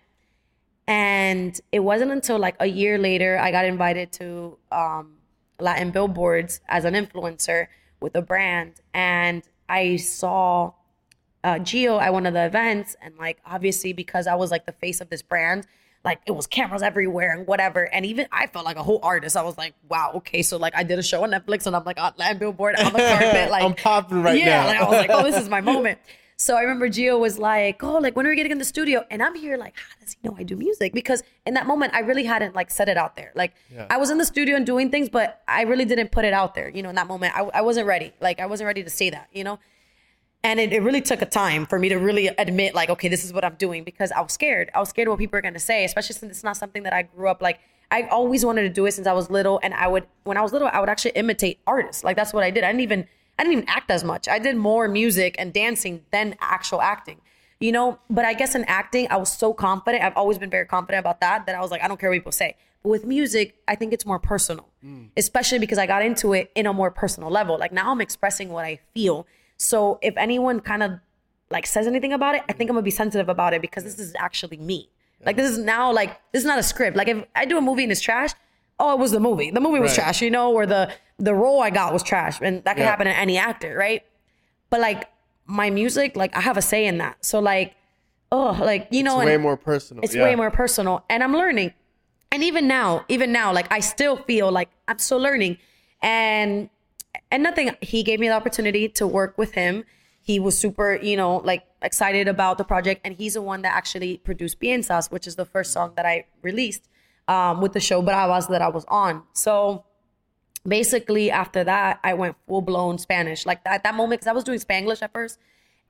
And it wasn't until like a year later I got invited to um, Latin billboards as an influencer with a brand. And I saw uh, Gio at one of the events, and like obviously because I was like the face of this brand, like it was cameras everywhere and whatever. And even I felt like a whole artist. I was like, wow, okay, so like I did a show on Netflix, and I'm like on Latin billboard on the carpet, like I'm popping right yeah, now. like I was like, oh, this is my moment. So I remember Gio was like, oh, like when are we getting in the studio? And I'm here like, how does he know I do music? Because in that moment, I really hadn't like set it out there. Like Yeah. I was in the studio and doing things, but I really didn't put it out there. You know, in that moment, I, I wasn't ready. Like I wasn't ready to say that. You know, and it, it really took a time for me to really admit like okay this is what i'm doing because i was scared. I was scared what people are going to say especially since it's not something that i grew up like i always wanted to do it since i was little. And i would when i was little i would actually imitate artists. Like that's what i did. I didn't even i didn't even act as much. I did more music and dancing than actual acting you know? But i guess in acting i was so confident. I've always been very confident about that that i was like i don't care what people say. But with music i think it's more personal mm. especially because i got into it in a more personal level. Like now i'm expressing what i feel so if anyone kind of like says anything about it, I think I'm gonna be sensitive about it because this is actually me. Like this is now like this is not a script. Like if I do a movie and it's trash, oh, it was the movie. The movie was Right. trash, you know, or the the role I got was trash, and that could Yeah. happen to any actor, right? But like my music, like I have a say in that. So like, oh, like you know, It's way more personal. it's yeah. way more personal and i'm learning and even now even now like i still feel like i'm still learning and and nothing he gave me the opportunity to work with him. He was super you know like excited about the project and he's the one that actually produced piensas which is the first song that i released um, with the show bravas that i was on. So basically after that i went full-blown spanish. Like at that moment because i was doing spanglish at first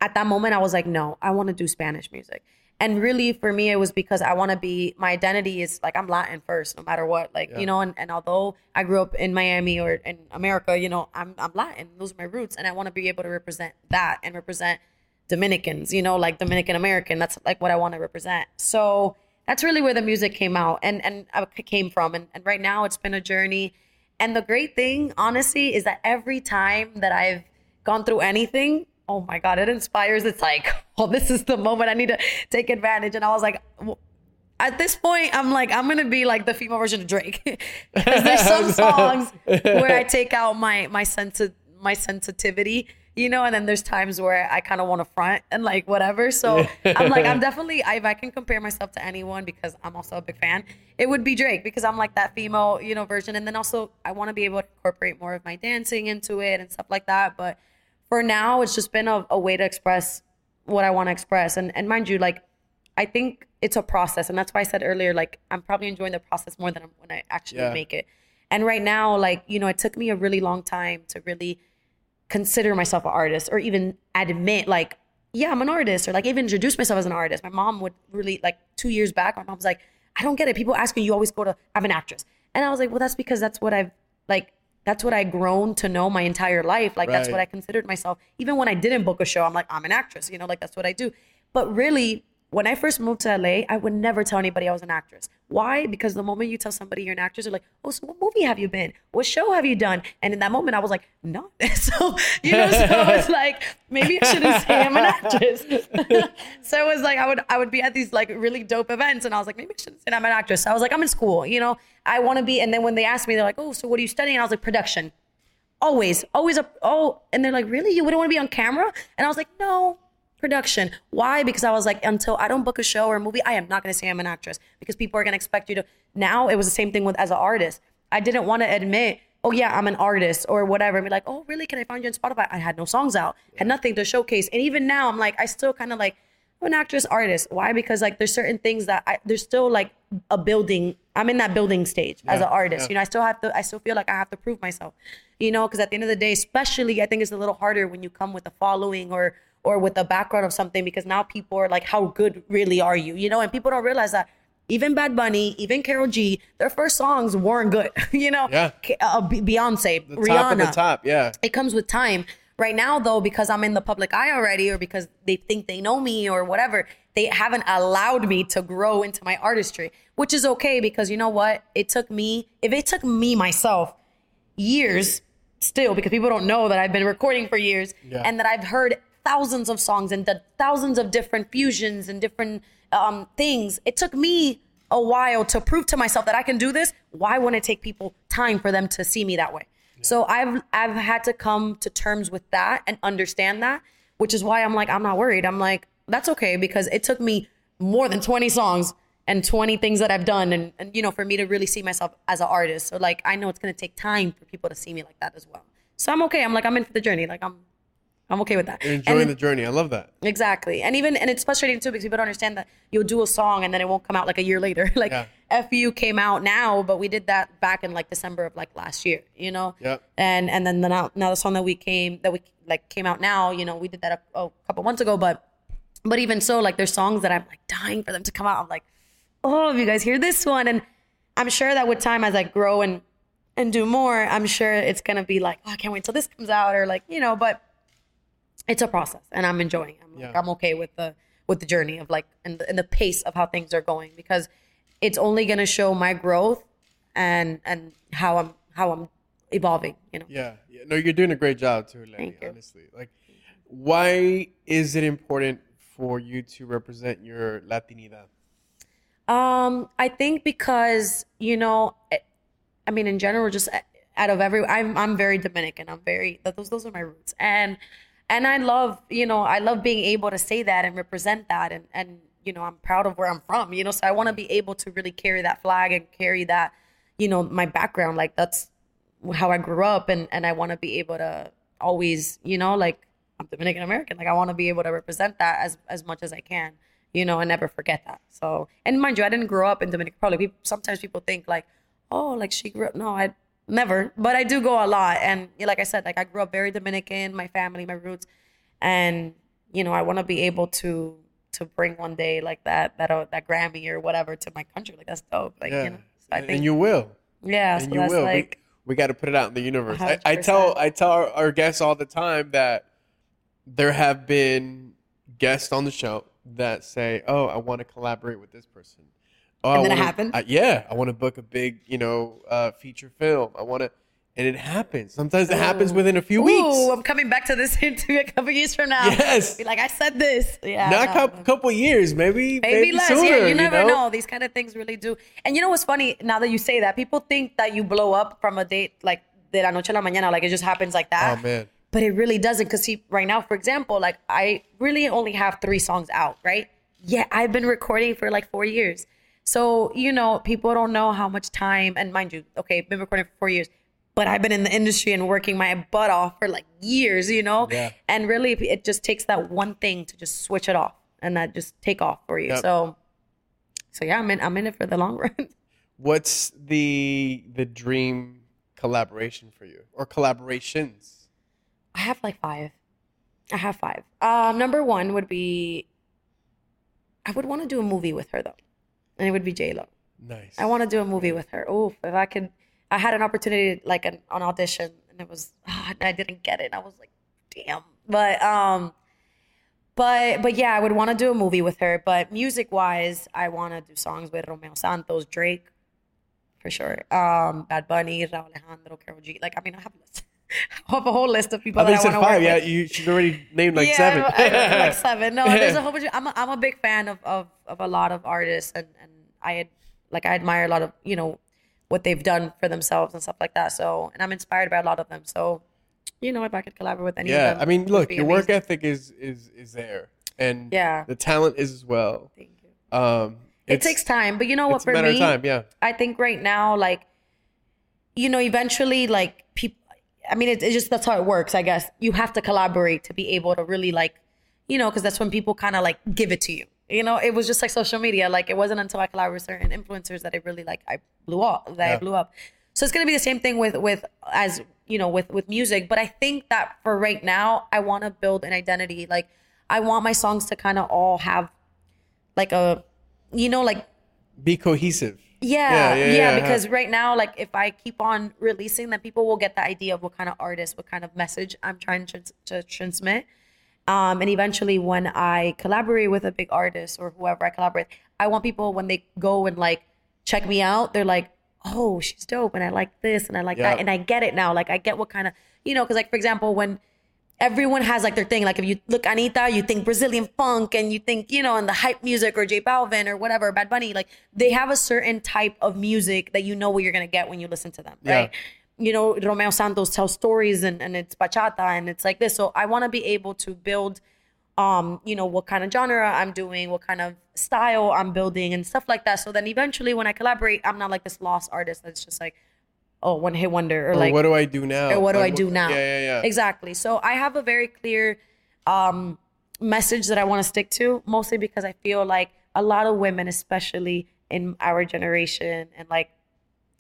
at that moment i was like no i want to do spanish music and really for me it was because i want to be my identity is like i'm latin first no matter what like you know and, and although i grew up in miami or in america you know i'm, I'm latin those are my roots and i want to be able to represent that and represent dominicans you know like dominican american that's like what i want to represent. So that's really where the music came out and and uh, I came from and, and right now it's been a journey. And the great thing honestly is that every time that i've gone through anything oh my god it inspires. It's like oh this is the moment i need to take advantage. And i was like w- at this point i'm like i'm gonna be like the female version of drake. Because there's some songs where i take out my my sensi- my sensitivity you know and then there's times where i kind of want to front and like whatever. So i'm like i'm definitely if i can compare myself to anyone because i'm also a big fan it would be drake because i'm like that female you know version. And then also i want to be able to incorporate more of my dancing into it and stuff like that. But for now it's just been a, a way to express what I want to express. And and mind you, like I think it's a process, and that's why I said earlier, like I'm probably enjoying the process more than when I actually Yeah. make it. And right now, like you know, it took me a really long time to really consider myself an artist or even admit like yeah i'm an artist or like even introduce myself as an artist my mom would really like two years back my mom was like i don't get it people ask me you always go to i'm an actress and i was like well that's because that's what i've like that's what i grown to know my entire life. Like that's what i considered myself. Even when i didn't book a show i'm like i'm an actress you know like that's what i do. But really when I first moved to LA, I would never tell anybody I was an actress. Why? Because the moment you tell somebody you're an actress, they're like, "Oh, so what movie have you been? What show have you done?" And in that moment, I was like, "No." so you know, so it's like maybe I shouldn't say I'm an actress. so it was like I would I would be at these like really dope events, and I was like, maybe I shouldn't say I'm an actress. So I was like, I'm in school. You know, I want to be. And then when they asked me, they're like, "Oh, so what are you studying?" And I was like, "Production." always, always a oh, and they're like, really, you wouldn't want to be on camera? And I was like, no, production. Why? Because I was like, until I don't book a show or a movie, I am not going to say I'm an actress because people are going to expect you to. Now it was the same thing with as an artist. I didn't want to admit, oh yeah, I'm an artist or whatever. And be like, oh really? Can I find you on Spotify? I had no songs out, had nothing to showcase, and even now I'm like, I still kind of like. I'm an actress artist. Why? Because like there's certain things that I there's still like a building. I'm in that building stage as an artist. yeah. You know, I still have to. I still feel like I have to prove myself. You know, because at the end of the day, especially I think it's a little harder when you come with a following or or with a background of something because now people are like, how good really are you? You know, and people don't realize that. Even Bad Bunny, even Karol G, their first songs weren't good. you know, Yeah. Uh, Beyonce, The Rihanna top of the top, yeah. it comes with time. Right now, though, because I'm in the public eye already, or because they think they know me, or whatever, they haven't allowed me to grow into my artistry, which is okay because you know what? It took me, if it took me myself years still, because people don't know that I've been recording for years Yeah. and that I've heard thousands of songs and done thousands of different fusions and different um, things. It took me a while to prove to myself that I can do this. Why wouldn't it take people time for them to see me that way? So I've I've had to come to terms with that and understand that, which is why I'm like I'm not worried. I'm like that's okay because it took me more than 20 songs and 20 things that I've done and, and you know for me to really see myself as an artist. So like I know it's going to take time for people to see me like that as well. So I'm okay. I'm like I'm in for the journey. Like I'm I'm okay with that. You're And enjoying then- the journey. I love that. Exactly. And even and it's frustrating too because people don't understand that you'll do a song and then it won't come out like a year later. like Yeah. FU came out now, but we did that back in like December of like last year, you know? Yep. And and then the now now the song that we came that we like came out now, you know, we did that a, a couple months ago, but but even so, like there's songs that I'm like dying for them to come out. I'm like, oh, if you guys hear this one, and I'm sure that with time as I grow and and do more, I'm sure it's gonna be like, oh, I can't wait till this comes out, or like you know. But it's a process, and I'm enjoying. it. I'm like, Yeah. I'm okay with the with the journey of like and the, and the pace of how things are going because it's only gonna show my growth and and how I'm how I'm evolving. You know. Yeah. yeah. No, you're doing a great job too, Lenny, honestly. Like, why is it important for you to represent your Latinidad? Um, I think because you know, eh, I mean, in general, just eh, out of every, I'm I'm very Dominican. I'm very those those are my roots, and and I love you know I love being able to say that and represent that, and and you know I'm proud of where I'm from. You know, so I want to be able to really carry that flag and carry that, you know, my background. Like that's how I grew up, and and I want to be able to always, you know, like I'm Dominican American. Like I want to be able to represent that as as much as I can, you know, and never forget that. So, and mind you, I didn't grow up in Dominican Republic. Sometimes people think like, oh, like she grew up. No, I never, but I do go a lot. And like I said, like I grew up very Dominican, my family, my roots, and you know, I want to be able to to bring one day like that that uh, that Grammy or whatever to my country. Like that's dope. Like Yeah. you know, so I and, think and you will. yeah, so and you that's will. like. we we got to put it out in the universe. I, I tell I tell our, our guests all the time that there have been guests on the show that say, "Oh, I want to collaborate with this person." Oh, And I then it happened? I- yeah, I want to book a big, you know, uh, feature film. I want to, and it happens. Sometimes it happens within a few Ooh, weeks. I'm coming back to this interview a couple years from now. Yes. Be like, I said this. Yeah. Not a couple, couple years, maybe, Maybe maybe less. sooner. yeah, you never know? know? These kind of things really do. And you know what's funny? Now that you say that, people think that you blow up from a date like de la noche a la mañana, like it just happens like that. Oh man, But it really doesn't. Because see, right now, for example, like I really only have three songs out, right? Yeah, I've been recording for like four years. So, you know, people don't know how much time, and mind you, okay, been recording for four years. but I've been in the industry and working my butt off for like years, you know? Yeah. And really, it just takes that one thing to just switch it off and that just take off for you. Yep. So, so yeah, I'm in, I'm in it for the long run. What's the the dream collaboration for you or collaborations? I have like five. I have five. Um, number one would be, I would want to do a movie with her though, and it would be J Lo. Nice. I want to do a movie with her. Oh, if I could, I had an opportunity like an, an audition, and it was ah, I didn't get it. I was like, damn. But um, but but yeah, I would want to do a movie with her. But music wise, I want to do songs with Romeo Santos, Drake, for sure. Um, Bad Bunny, Rauw Alejandro, Karol G. Like I mean, I have a list. Have a whole list of people I that I said want to work five. Yeah, with. you should already named like yeah, seven. I- I- like seven. No, there's a whole bunch. Of, I'm a, I'm a big fan of, of of a lot of artists, and and I had like I admire a lot of you know what they've done for themselves and stuff like that. So, and I'm inspired by a lot of them. So, you know, if I could collaborate with any yeah, of them, I mean, look, your work ethic is is is there, and Yeah. the talent is as well. Thank you. Um, It takes time, but you know what? For me, time. Yeah. I think right now, like, you know, eventually, like people. I mean, it, it's just that's how it works. I guess you have to collaborate to be able to really like, you know, because that's when people kind of like give it to you. You know, it was just like social media. Like, it wasn't until I collaborated with certain influencers that it really like I blew up. That Yeah. I blew up. So it's gonna be the same thing with with as you know with with music. But I think that for right now, I want to build an identity. Like, I want my songs to kind of all have like a, you know, like Be cohesive. Yeah, Yeah, yeah, yeah, yeah, because right now, like if I keep on releasing, then people will get the idea of what kind of artist, what kind of message I'm trying to, to transmit. Um, and eventually, when I collaborate with a big artist or whoever I collaborate, I want people when they go and like check me out, they're like, "Oh, she's dope," and I like this and I like Yeah. that, and I get it now. Like I get what kind of you know, because like for example, when everyone has like their thing. Like if you look Anitta, you think Brazilian funk and you think, you know, and the hype music or J Balvin or whatever, Bad Bunny, like they have a certain type of music that you know what you're gonna get when you listen to them, Yeah. right? You know, Romeo Santos tells stories and, and it's bachata and it's like this. So I wanna be able to build um, you know, what kind of genre I'm doing, what kind of style I'm building and stuff like that. So then eventually when I collaborate, I'm not like this lost artist that's just like, oh, one hit wonder or, Or like what do I do now? or what do Like, I do now? Yeah, yeah, yeah. Exactly. So I have a very clear um, message that I want to stick to, mostly because I feel like a lot of women, especially in our generation and like,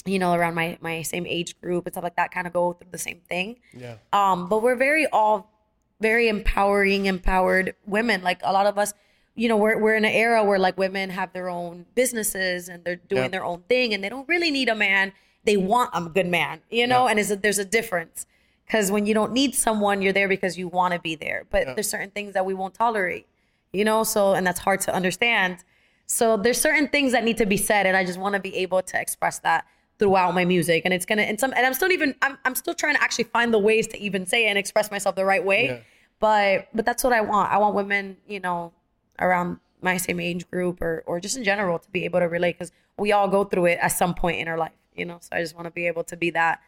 you know, around my my same age group and stuff like that, kind of go through the same thing. Yeah. Um, but we're very all very empowering, empowered women. Like a lot of us, you know, we're we're in an era where like women have their own businesses and they're doing Yep. their own thing and they don't really need a man. They want a good man, you know, Yeah. and it's a, there's a difference. Because when you don't need someone, you're there because you want to be there. But Yeah. there's certain things that we won't tolerate, you know. So and that's hard to understand. So there's certain things that need to be said, and I just want to be able to express that throughout my music. And it's gonna and some and I'm still even I'm I'm still trying to actually find the ways to even say it and express myself the right way. Yeah. But but that's what I want. I want women, you know, around my same age group or or just in general to be able to relate because we all go through it at some point in our life, you know. So I just want to be able to be that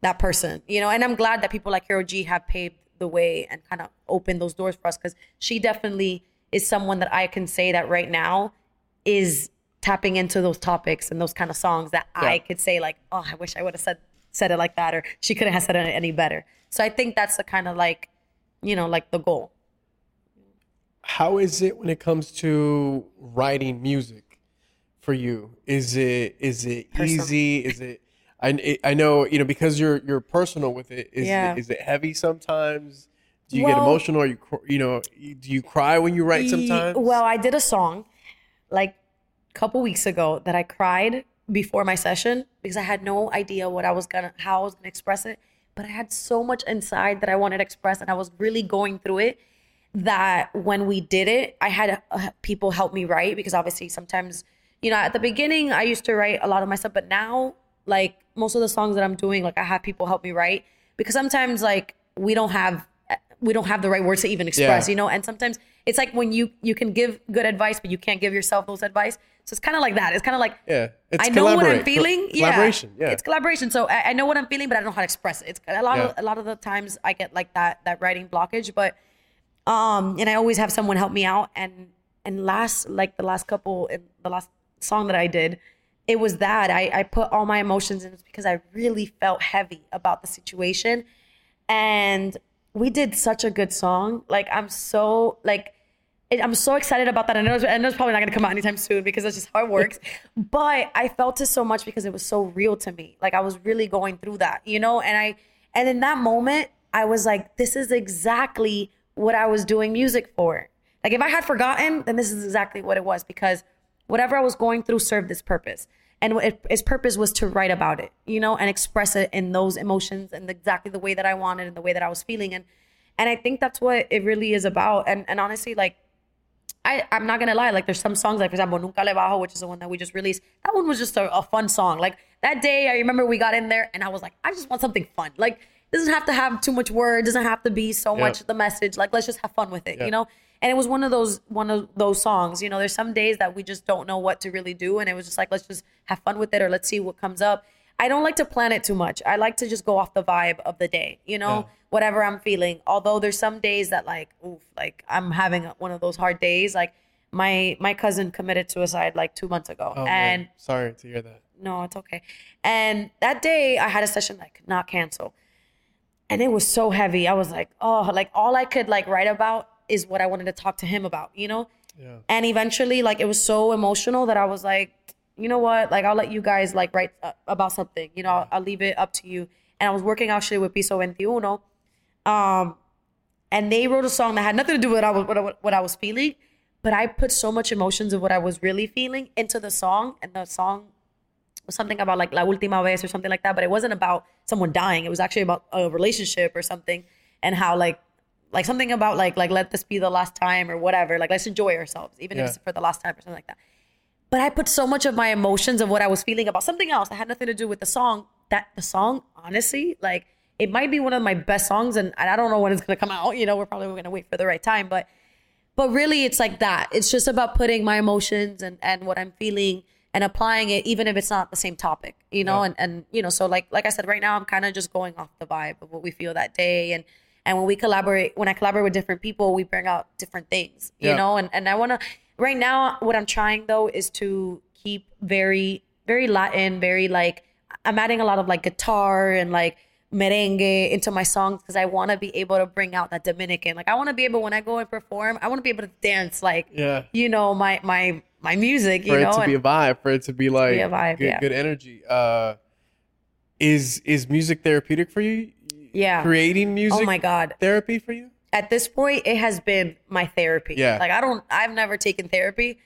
that person, you know. And I'm glad that people like Karol G have paved the way and kind of opened those doors for us because she definitely is someone that I can say that right now is tapping into those topics and those kind of songs that I could say like, oh, I wish I would have said said it like that, or she couldn't have said it any better. So I think that's the kind of like, you know, like the goal. How is it when it comes to writing music for you? Is it is it Personal. easy? Is it I I know you know because you're you're personal with it. Is Yeah. it, is it heavy sometimes? Do you get emotional? Or you you know do you cry when you write sometimes? Well, I did a song like a couple weeks ago that I cried before my session because I had no idea what I was gonna how I was gonna express it. But I had so much inside that I wanted to express, and I was really going through it. That when we did it, I had uh, people help me write because obviously sometimes, you know, at the beginning I used to write a lot of my stuff, but now like most of the songs that I'm doing, like I have people help me write because sometimes like we don't have we don't have the right words to even express, Yeah. you know, and sometimes it's like when you you can give good advice, but you can't give yourself those advice. So it's kind of like that. It's kind of like yeah, it's I know what I'm feeling. Yeah, collaboration. Yeah, it's collaboration. So I, I know what I'm feeling, but I don't know how to express it. It's a lot of a lot of the times I get like that that writing blockage, but um, and I always have someone help me out. And and last like the last couple, the last song that I did, it was that I, I put all my emotions in because I really felt heavy about the situation. And we did such a good song. Like I'm so like it, I'm so excited about that. I know, it's, I know it's probably not gonna come out anytime soon because that's just how it works. but I felt it so much because it was so real to me. Like I was really going through that, you know. And I and in that moment, I was like, this is exactly what I was doing music for. Like if I had forgotten, then this is exactly what it was because whatever I was going through served this purpose. And it, its purpose was to write about it, you know, and express it in those emotions and exactly the way that I wanted and the way that I was feeling. And and I think that's what it really is about. And and honestly, like I, I'm not gonna lie, like there's some songs, like for example, Nunca Le Bajo, which is the one that we just released. That one was just a, a fun song. Like that day, I remember we got in there and I was like, I just want something fun. Like it doesn't have to have too much word, doesn't have to be so Yep. much the message. Like let's just have fun with it, Yep. you know? And it was one of those one of those songs. You know, there's some days that we just don't know what to really do, and it was just like let's just have fun with it or let's see what comes up. I don't like to plan it too much. I like to just go off the vibe of the day, you know, Yeah. whatever I'm feeling. Although there's some days that like, oof, like I'm having one of those hard days. Like my my cousin committed suicide like two months ago, Oh, and man. sorry to hear that. no, it's okay. And that day I had a session like not cancel. And it was so heavy. I was like, oh, like all I could like write about is what I wanted to talk to him about, you know? Yeah. And eventually like it was so emotional that I was like, you know what? Like I'll let you guys like write uh, about something. You know, I'll, I'll leave it up to you. And I was working actually with Piso 21. Um and they wrote a song that had nothing to do with what I was what I, what I was feeling, but I put so much emotions of what I was really feeling into the song and the song was something about like La Última Vez or something like that, but it wasn't about someone dying. It was actually about a relationship or something and how like like something about like like let this be the last time or whatever. Like let's enjoy ourselves, even Yeah. if it's for the last time or something like that. But I put so much of my emotions of what I was feeling about something else that had nothing to do with the song. That the song, honestly, like it might be one of my best songs, and, I don't know when it's gonna come out. You know, we're probably gonna wait for the right time, but but really it's like that it's just about putting my emotions and and what i'm feeling and applying it even if it's not the same topic you know Yeah. and and you know so like like i said right now i'm kind of just going off the vibe of what we feel that day and and when we collaborate when i collaborate with different people we bring out different things you Yeah. know and and i want to right now what i'm trying though is to keep very very latin very like i'm adding a lot of like guitar and like merengue into my songs because I want to be able to bring out that Dominican. Like I want to be able when I go and perform, I want to be able to dance like Yeah. you know my my my music. You For it know, to be a vibe, for it to be like be a vibe, good, yeah. good energy. Uh, is is music therapeutic for you? Yeah. Creating oh music. Oh my god. Therapy for you? At this point, it has been my therapy. Yeah. Like I don't, I've never taken therapy,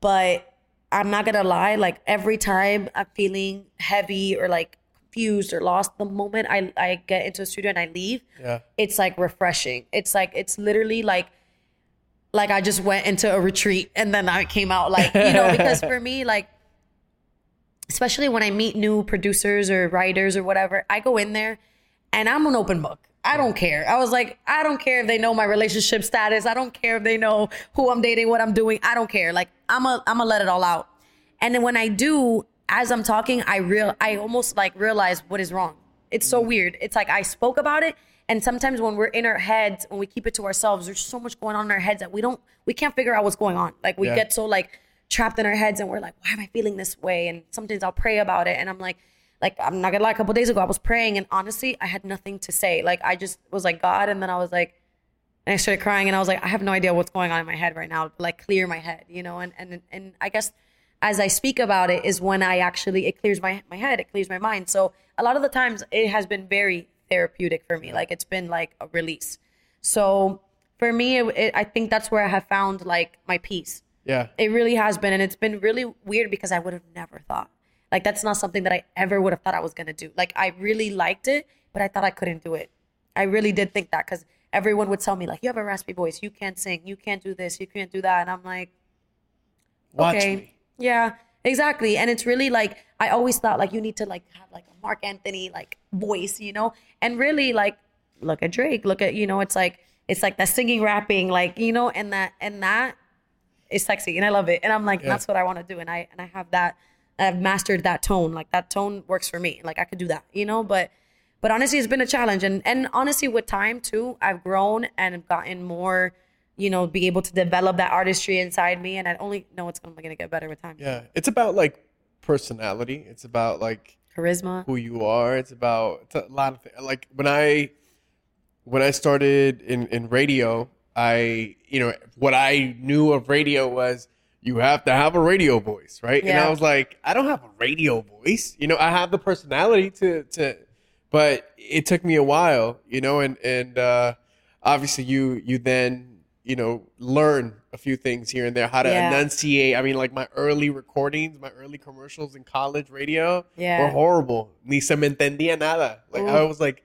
but I'm not gonna lie. Like every time I'm feeling heavy or like confused or lost, the moment I I get into a studio and I leave, Yeah. it's like refreshing. It's like it's literally like like I just went into a retreat and then I came out like you know because for me like especially when I meet new producers or writers or whatever, I go in there and I'm an open book. I don't care. I was like, I don't care if they know my relationship status. I don't care if they know who I'm dating, what I'm doing. I don't care. Like I'm a I'm gonna let it all out. And then when I do, as I'm talking, I real I almost like realize what is wrong. It's so weird. It's like I spoke about it, and sometimes when we're in our heads, when we keep it to ourselves, there's so much going on in our heads that we don't we can't figure out what's going on. Like we Yeah. get so like trapped in our heads, and we're like, why am I feeling this way? And sometimes I'll pray about it, and I'm like, like I'm not gonna lie. A couple days ago, I was praying, and honestly, I had nothing to say. Like I just was like God, and then I was like. And I started crying, and I was like, I have no idea what's going on in my head right now. Like, clear my head, you know. And and and I guess as I speak about it is when I actually it clears my my head, it clears my mind. So a lot of the times it has been very therapeutic for me. Like it's been like a release. So for me, it, it, I think that's where I have found like my peace. Yeah. It really has been, and it's been really weird because I would have never thought. Like that's not something that I ever would have thought I was gonna do. Like I really liked it, but I thought I couldn't do it. I really did think that because everyone would tell me like, "You have a raspy voice. You can't sing. You can't do this. You can't do that." And I'm like, Watch okay. Yeah, exactly. And it's really like I always thought like you need to like have like a Marc Anthony like voice, you know? And really like look at Drake, look at you know, it's like it's like that singing rapping like, you know, and that and that is sexy and I love it. And I'm like Yeah. that's what I want to do and I and I have that I've mastered that tone. Like that tone works for me. Like I could do that, you know, but but honestly it's been a challenge and and honestly with time too, I've grown and have gotten more you know, be able to develop that artistry inside me, and I only know it's only going to get better with time. Yeah. It's about like personality. It's about like Charisma. who you are. It's about it's a lot of things. Like when I when I started in in radio, I you know what I knew of radio was you have to have a radio voice, right? And I was like, I don't have a radio voice. You know, I have the personality to to, but it took me a while, you know, and and uh, obviously you you then you know learn a few things here and there how to Yeah. enunciate. I mean, like my early recordings, my early commercials in college radio Yeah. were horrible. Ni se me entendía nada. Like I was like,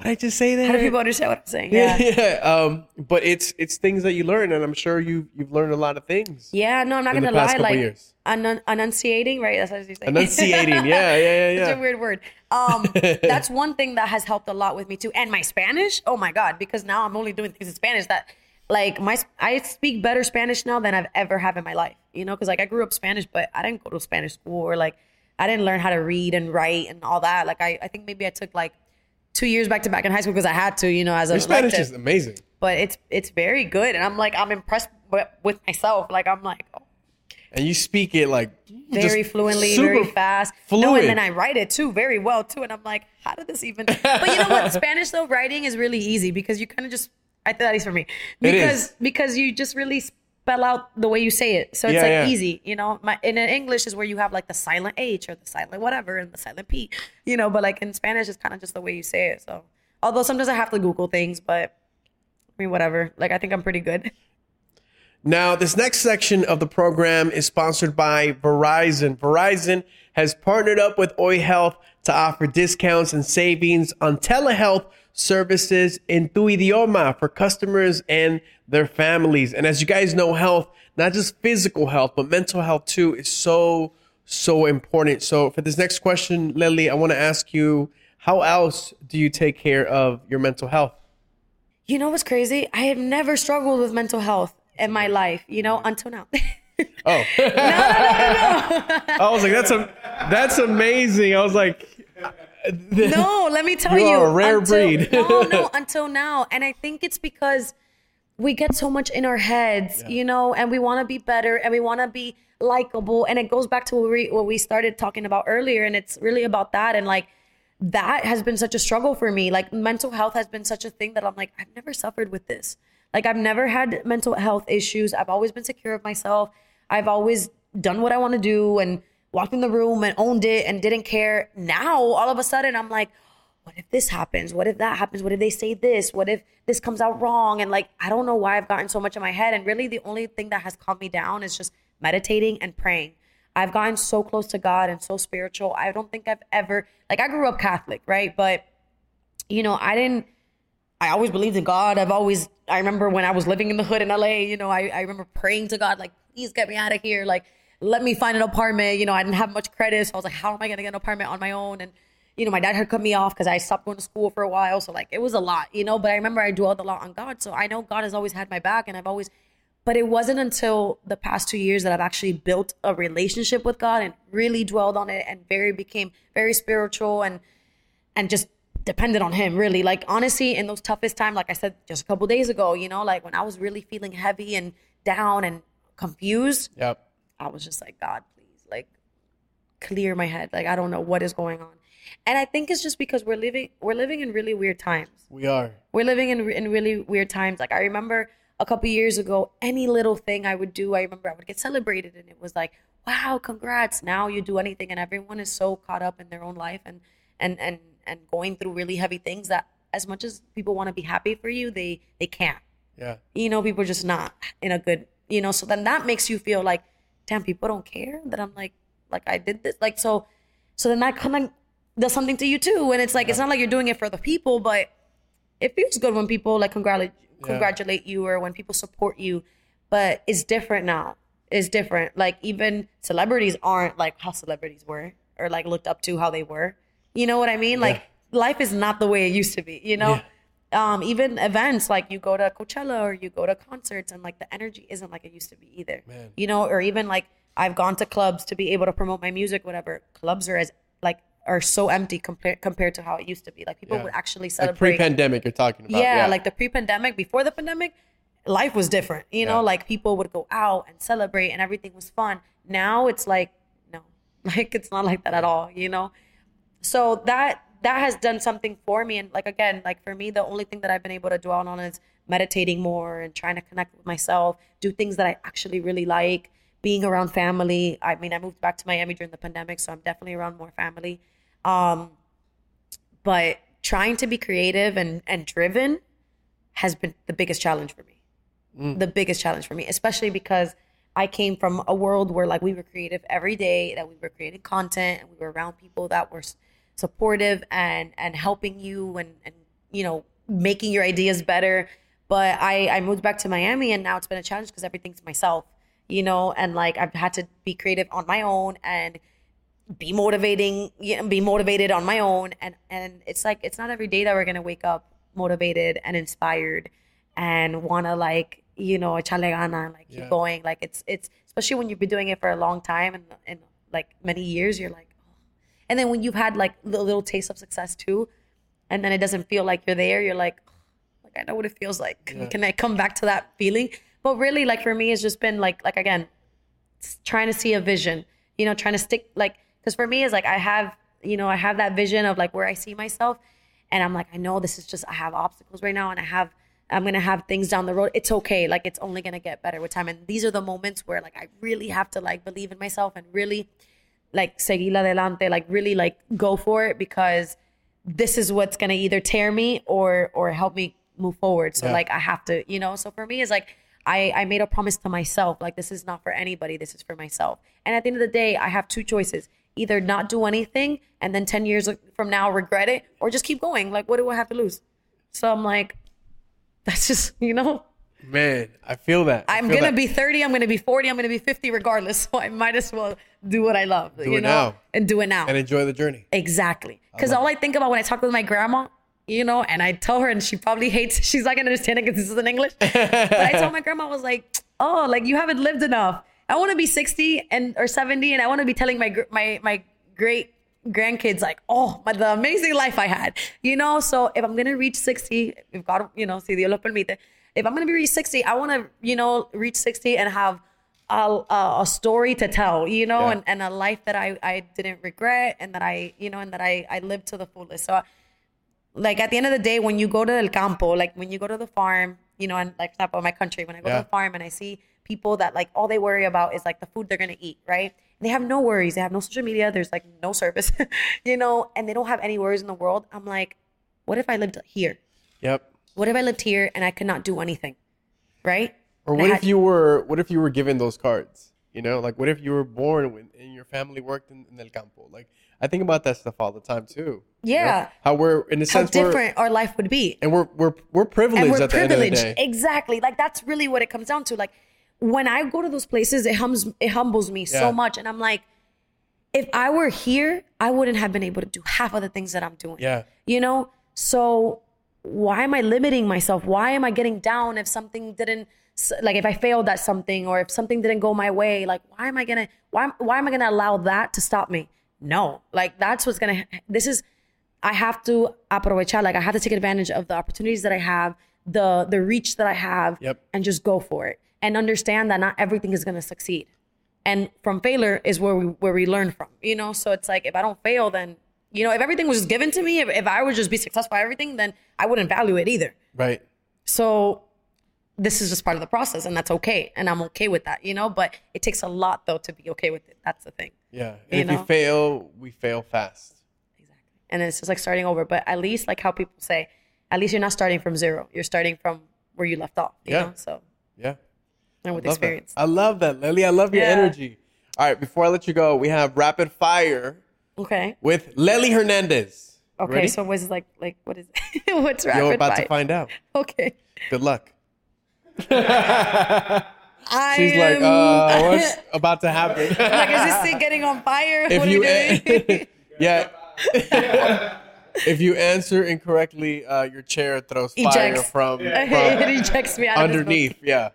what did I just say there? How do people understand what I'm saying? yeah, Yeah. yeah. Um, but it's it's things that you learn, and I'm sure you you've learned a lot of things Yeah, no, I'm not gonna lie. Like enun- enunciating, right? That's what you say. Enunciating, yeah, yeah, yeah, yeah. a weird word. Um, that's one thing that has helped a lot with me too. And my Spanish, oh my god, because now I'm only doing things in Spanish that, like my I speak better Spanish now than I've ever have in my life. You know, because like I grew up Spanish, but I didn't go to Spanish school or like I didn't learn how to read and write and all that. Like I, I think maybe I took like two years back to back in high school because I had to, you know, as a Spanish is amazing. but it's it's very good, and I'm like I'm impressed with, myself. Like I'm like. Oh, And you speak it like very fluently, very fast. No, and then I write it too very well too. And I'm like, how did this even? But you know what? Spanish though, writing is really easy because you kind of just. I think at least for me, It because is. because you just really spell out the way you say it, so it's Yeah, like yeah. easy. You know, my in English is where you have like the silent H or the silent whatever and the silent P. You know, but like in Spanish, it's kind of just the way you say it. So although sometimes I have to Google things, but I mean whatever. Like I think I'm pretty good. Now, this next section of the program is sponsored by Verizon. Verizon has partnered up with Oi Health to offer discounts and savings on telehealth services in tu idioma for customers and their families. And as you guys know, health, not just physical health, but mental health too, is so, so important. So, for this next question, Lely, I want to ask you how else do you take care of your mental health? You know what's crazy? I have never struggled with mental health in my life, you know, until now. Oh. No. I was like, that's a, that's amazing. I was like, no, let me tell You you. are a rare until, breed. no, no, until now. And I think it's because we get so much in our heads, you know, and we want to be better and we want to be likable. And it goes back to what we, what we started talking about earlier. And it's really about that. And like, that has been such a struggle for me. Like, mental health has been such a thing that I'm like, I've never suffered with this. Like, I've never had mental health issues. I've always been secure of myself. I've always done what I want to do and walked in the room and owned it and didn't care. Now, all of a sudden, I'm like, what if this happens? What if that happens? What if they say this? What if this comes out wrong? And like, I don't know why I've gotten so much in my head. And really, the only thing that has calmed me down is just meditating and praying. I've gotten so close to God and so spiritual. I don't think I've ever, like, I grew up Catholic, right? But, you know, I didn't, I always believed in God. I've always, I remember when I was living in the hood in LA, you know, I, I remember praying to God, like, please get me out of here. Like, let me find an apartment. You know, I didn't have much credit. So I was like, how am I going to get an apartment on my own? And, you know, my dad had cut me off because I stopped going to school for a while. So, like, it was a lot, you know, but I remember I dwelled a lot on God. So I know God has always had my back and I've always, but it wasn't until the past two years that I've actually built a relationship with God and really dwelled on it and very became very spiritual and, and just depended on him really like honestly in those toughest times like i said just a couple days ago you know like when i was really feeling heavy and down and confused Yep. I was just like god please like clear my head like i don't know what is going on and i think it's just because we're living we're living in really weird times We are. we're living in in really weird times. Like I remember a couple years ago, any little thing I would do, I remember I would get celebrated, and it was like, "Wow, congrats!" Now you do anything, and everyone is so caught up in their own life and and and and going through really heavy things that, as much as people want to be happy for you, they they can't. Yeah. You know, people are just not in a good. You know, so then that makes you feel like, damn, people don't care that I'm like like I did this, like so. So then that kind of does something to you too, and it's like it's not like you're doing it for the people, but it feels good when people like congratulate congratulate you or when people support you but it's different now. It's different. Like even celebrities aren't like how celebrities were or like looked up to how they were. You know what i mean? Like life is not the way it used to be you know um even events like you go to coachella or you go to concerts and like the energy isn't like it used to be either Man. you know or even like i've gone to clubs to be able to promote my music whatever clubs are as like are so empty compared compared to how it used to be like people Yeah. would actually Like celebrate pre-pandemic, you're talking about. yeah, like the pre-pandemic before the pandemic life was different you know like people would go out and celebrate and everything was fun now it's like no Like it's not like that at all, you know? So that that has done something for me. And like again, like for me, the only thing that I've been able to dwell on is meditating more and trying to connect with myself, do things that I actually really like, being around family. I mean, I moved back to Miami during the pandemic, so I'm definitely around more family. Um, but trying to be creative and and driven has been the biggest challenge for me. The biggest challenge for me, especially because I came from a world where like we were creative every day, that we were creating content, and we were around people that were supportive and and helping you and and you know making your ideas better. But I I moved back to Miami, and now it's been a challenge because everything's myself, you know, and like I've had to be creative on my own and be motivating you know, be motivated on my own and and it's like it's not every day that we're gonna wake up motivated and inspired and wanna like you know echarle gana and like keep going like it's it's especially when you've been doing it for a long time and and like many years you're like. And then when you've had like the little taste of success too and then it doesn't feel like you're there you're like oh, like I know what it feels like. Can, Yeah. can I come back to that feeling? But really like for me it's just been like like again trying to see a vision you know trying to stick like because for me it's like i have you know i have that vision of like where i see myself and i'm like i know this is just i have obstacles right now and i have i'm gonna have things down the road. It's okay. Like it's only gonna get better with time. And these are the moments where like i really have to like believe in myself and really like seguir adelante like really like go for it because this is what's gonna either tear me or or help me move forward. So Yeah. like i have to you know so for me it's like I, I made a promise to myself like this is not for anybody this is for myself. And at the end of the day i have two choices either not do anything and then 10 years from now regret it or just keep going. Like what do i have to lose? So i'm like that's just you know Man, I feel that. I i'm feel gonna that. be 30 i'm gonna be 40 i'm gonna be 50 regardless so i might as well do what i love you it know now. and do it now and enjoy the journey. Exactly. Because all I think about when I talk with my grandma, you know, and I tell her, and she probably hates, she's not gonna understand it because this is in English. but I told my grandma, I was like, oh, like you haven't lived enough. I want to be 60 and or 70, and I want to be telling my my my great grandkids like, oh, my, the amazing life I had, you know. So if I'm gonna reach 60, if God, you know, si Dios lo permite, if I'm gonna be reach 60, I want to, you know, reach 60 and have a, a, a story to tell, you know, Yeah. and, and a life that I, I didn't regret and that I, you know, and that I, I lived to the fullest. So like at the end of the day, when you go to El Campo, like when you go to the farm, you know, and like for example, my country, when I go Yeah. to the farm and I see people that like all they worry about is like the food they're gonna eat, right? They have no worries. They have no social media. There's like no service, you know, and they don't have any worries in the world. I'm like, what if I lived here? Yep. What if I lived here and I could not do anything, right? Or And what if you were what if you were given those cards? You know, like what if you were born when, and your family worked in, in El Campo? Like I think about that stuff all the time too. you know? Yeah. How we're in a how sense different our life would be? and we're we're we're privileged and we're at the end of the privileged. Exactly. Like that's really what it comes down to. Like when I go to those places, it hums it humbles me Yeah. so much. And I'm like, if I were here, I wouldn't have been able to do half of the things that I'm doing. Yeah. You know? So why am I limiting myself? Why am I getting down if something didn't like if I failed at something or if something didn't go my way? Like why am I gonna why why am I gonna allow that to stop me? No. Like that's what's gonna this is I have to aprovechar, like I have to take advantage of the opportunities that I have, the the reach that I have, Yep. and just go for it. And understand that not everything is gonna succeed. And from failure is where we where we learn from. You know, so it's like if I don't fail, then you know, if everything was just given to me, if, if I would just be successful at everything, then I wouldn't value it either. Right. So this is just part of the process and that's okay. And I'm okay with that, you know, but it takes a lot though to be okay with it. That's the thing. Yeah. If know? we fail, we fail fast. Exactly. And it's just like starting over. But at least like how people say, at least you're not starting from zero. You're starting from where you left off. You Yeah. know? So Yeah. and with that. experience. I love that, Lely. I love your Yeah. energy. All right, before I let you go, we have rapid fire Okay. with Lely Hernandez. Okay. Ready? So what's like like what is? What's rapid You're about fire? to find out. Okay. Good luck. I She's like, uh, what's about to happen? like is this thing getting on fire? if what you, doing? yeah. if you answer incorrectly, uh, your chair throws fire Ejects. from, it ejects me underneath. Yeah.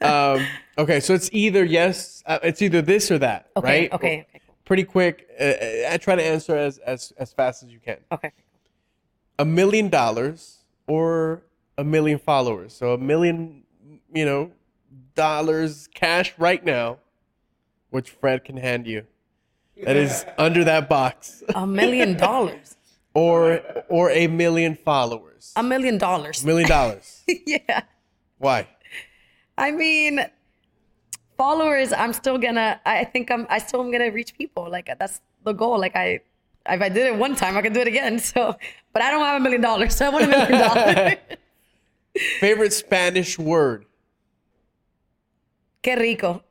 Um, okay, so it's either yes, uh, it's either this or that, Okay, right? okay. Pretty quick. Uh, I try to answer as, as as fast as you can. Okay. A million dollars or a million followers. So a million, you know, dollars cash right now, which Fred can hand you, that is under that box, A million dollars. or or a million followers? A million dollars. million dollars. yeah. Why? I mean, followers. I'm still gonna. I think I'm. I still am gonna reach people. Like that's the goal. Like I, if I did it one time, I can do it again. So, but I don't have a million dollars. So I want a million dollars. Favorite Spanish word? Qué rico,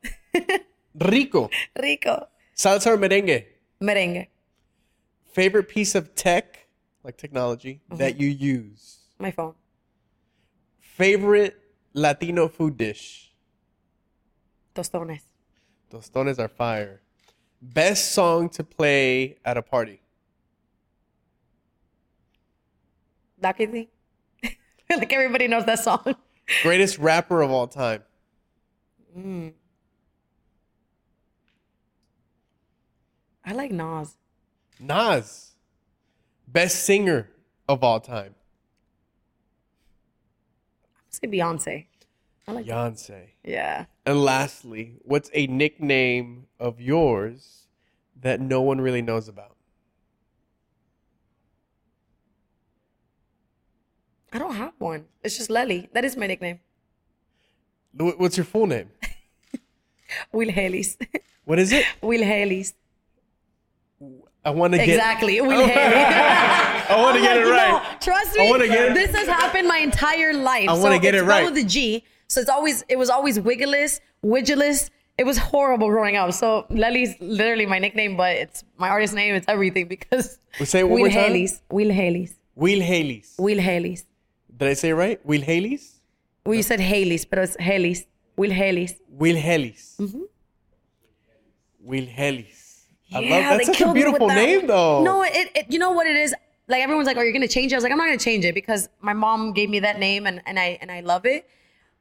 Rico. rico. Salsa or merengue? Merengue. Favorite piece of tech, like technology, mm-hmm. that you use? My phone. Favorite Latino food dish? Tostones. Tostones are fire. Best song to play at a party? Thing. like everybody knows that song. Greatest rapper of all time? Mm. I like Nas. Nas. Best singer of all time? say Beyonce. I like. Beyonce. Yeah. And lastly, what's a nickname of yours that no one really knows about? I don't have one. It's just Lely. That is my nickname. What's your full name? Will Haley's. What is it? Will Haley's. I want to get. Exactly. Will Haley. I want to get it right. know, trust I me. wanna get This has happened my entire life. I wanna so get it right. with a G. So it's always it was always Wiggleless, Widgeless. It was horrible growing up. So Lely's literally my nickname, but it's my artist name. It's everything because Well, say Will. Haley's. Will Haley's. Will Haley's. Will Haley's. Did I say it right? Will Haley's? Well, you said Haley's, but it's Haley's. Will Haley's. Will Haley's. Mm-hmm. Will Haley's. I love Yeah, that's such a killed me with beautiful name though. No, it, it you know what it is? Like everyone's like, "Are you gonna change it?" I was like, "I'm not gonna change it because my mom gave me that name and, and I and I love it."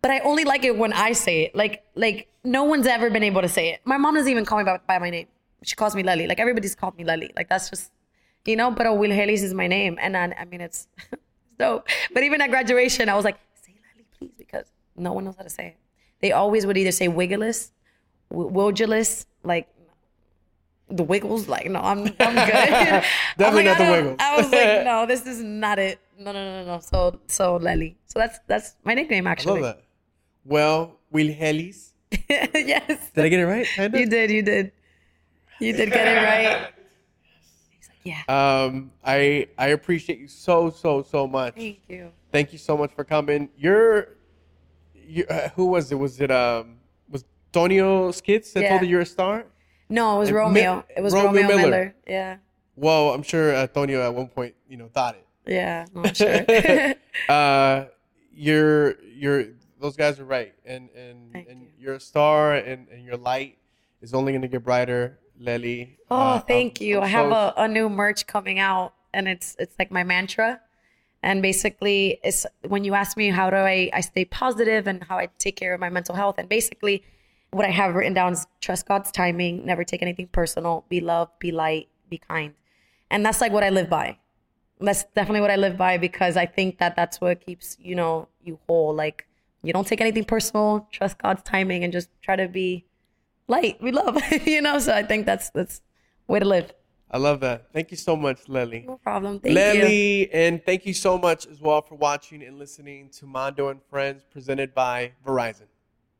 But I only like it when I say it. Like like no one's ever been able to say it. My mom doesn't even call me by, by my name. She calls me Lely. Like everybody's called me Lely. Like that's just you know. But Will Haley's is my name, and I, I mean it's, it's dope. But even at graduation, I was like, "Say Lely, please," because no one knows how to say it. They always would either say Wiggleless, Wildulous, like the Wiggles. Like, no, I'm I'm good. I'm Definitely like, not the Wiggles. I was like, no, this is not it. No, no, no, no, no. So so Lely. So that's that's my nickname I actually. love that. Well, Will Haley's. yes. Did I get it right? Kinda? You did, you did. You did get it right. He's like, yeah. Um, I I appreciate you so so so much. Thank you. Thank you so much for coming. You're, you uh, who was it? Was it um was Tonio Skits that Yeah. told you you're a star? No, it was Mi- Romeo. It was Romeo Romeo, Miller. Miller. Yeah. Well, I'm sure uh, Tonio at one point you know thought it. Yeah. No, I'm sure. uh, you're you're those guys are right, and and Thank and you. are a star, and and your light is only gonna get brighter, Lely. Oh, Uh, thank I'm- you. I'm I have so- a, a new merch coming out and it's it's like my mantra. And basically it's when you ask me how do I, I stay positive and how I take care of my mental health. And basically what I have written down is trust God's timing, never take anything personal, be loved, be light, be kind. And that's like what I live by. That's definitely what I live by because I think that that's what keeps, you know, you whole. Like you don't take anything personal, trust God's timing and just try to be light. We love, you know. So I think that's that's way to live. I love that. Thank you so much, Lely. No problem. Thank you. Lely, and thank you so much as well for watching and listening to Mondo and Friends presented by Verizon.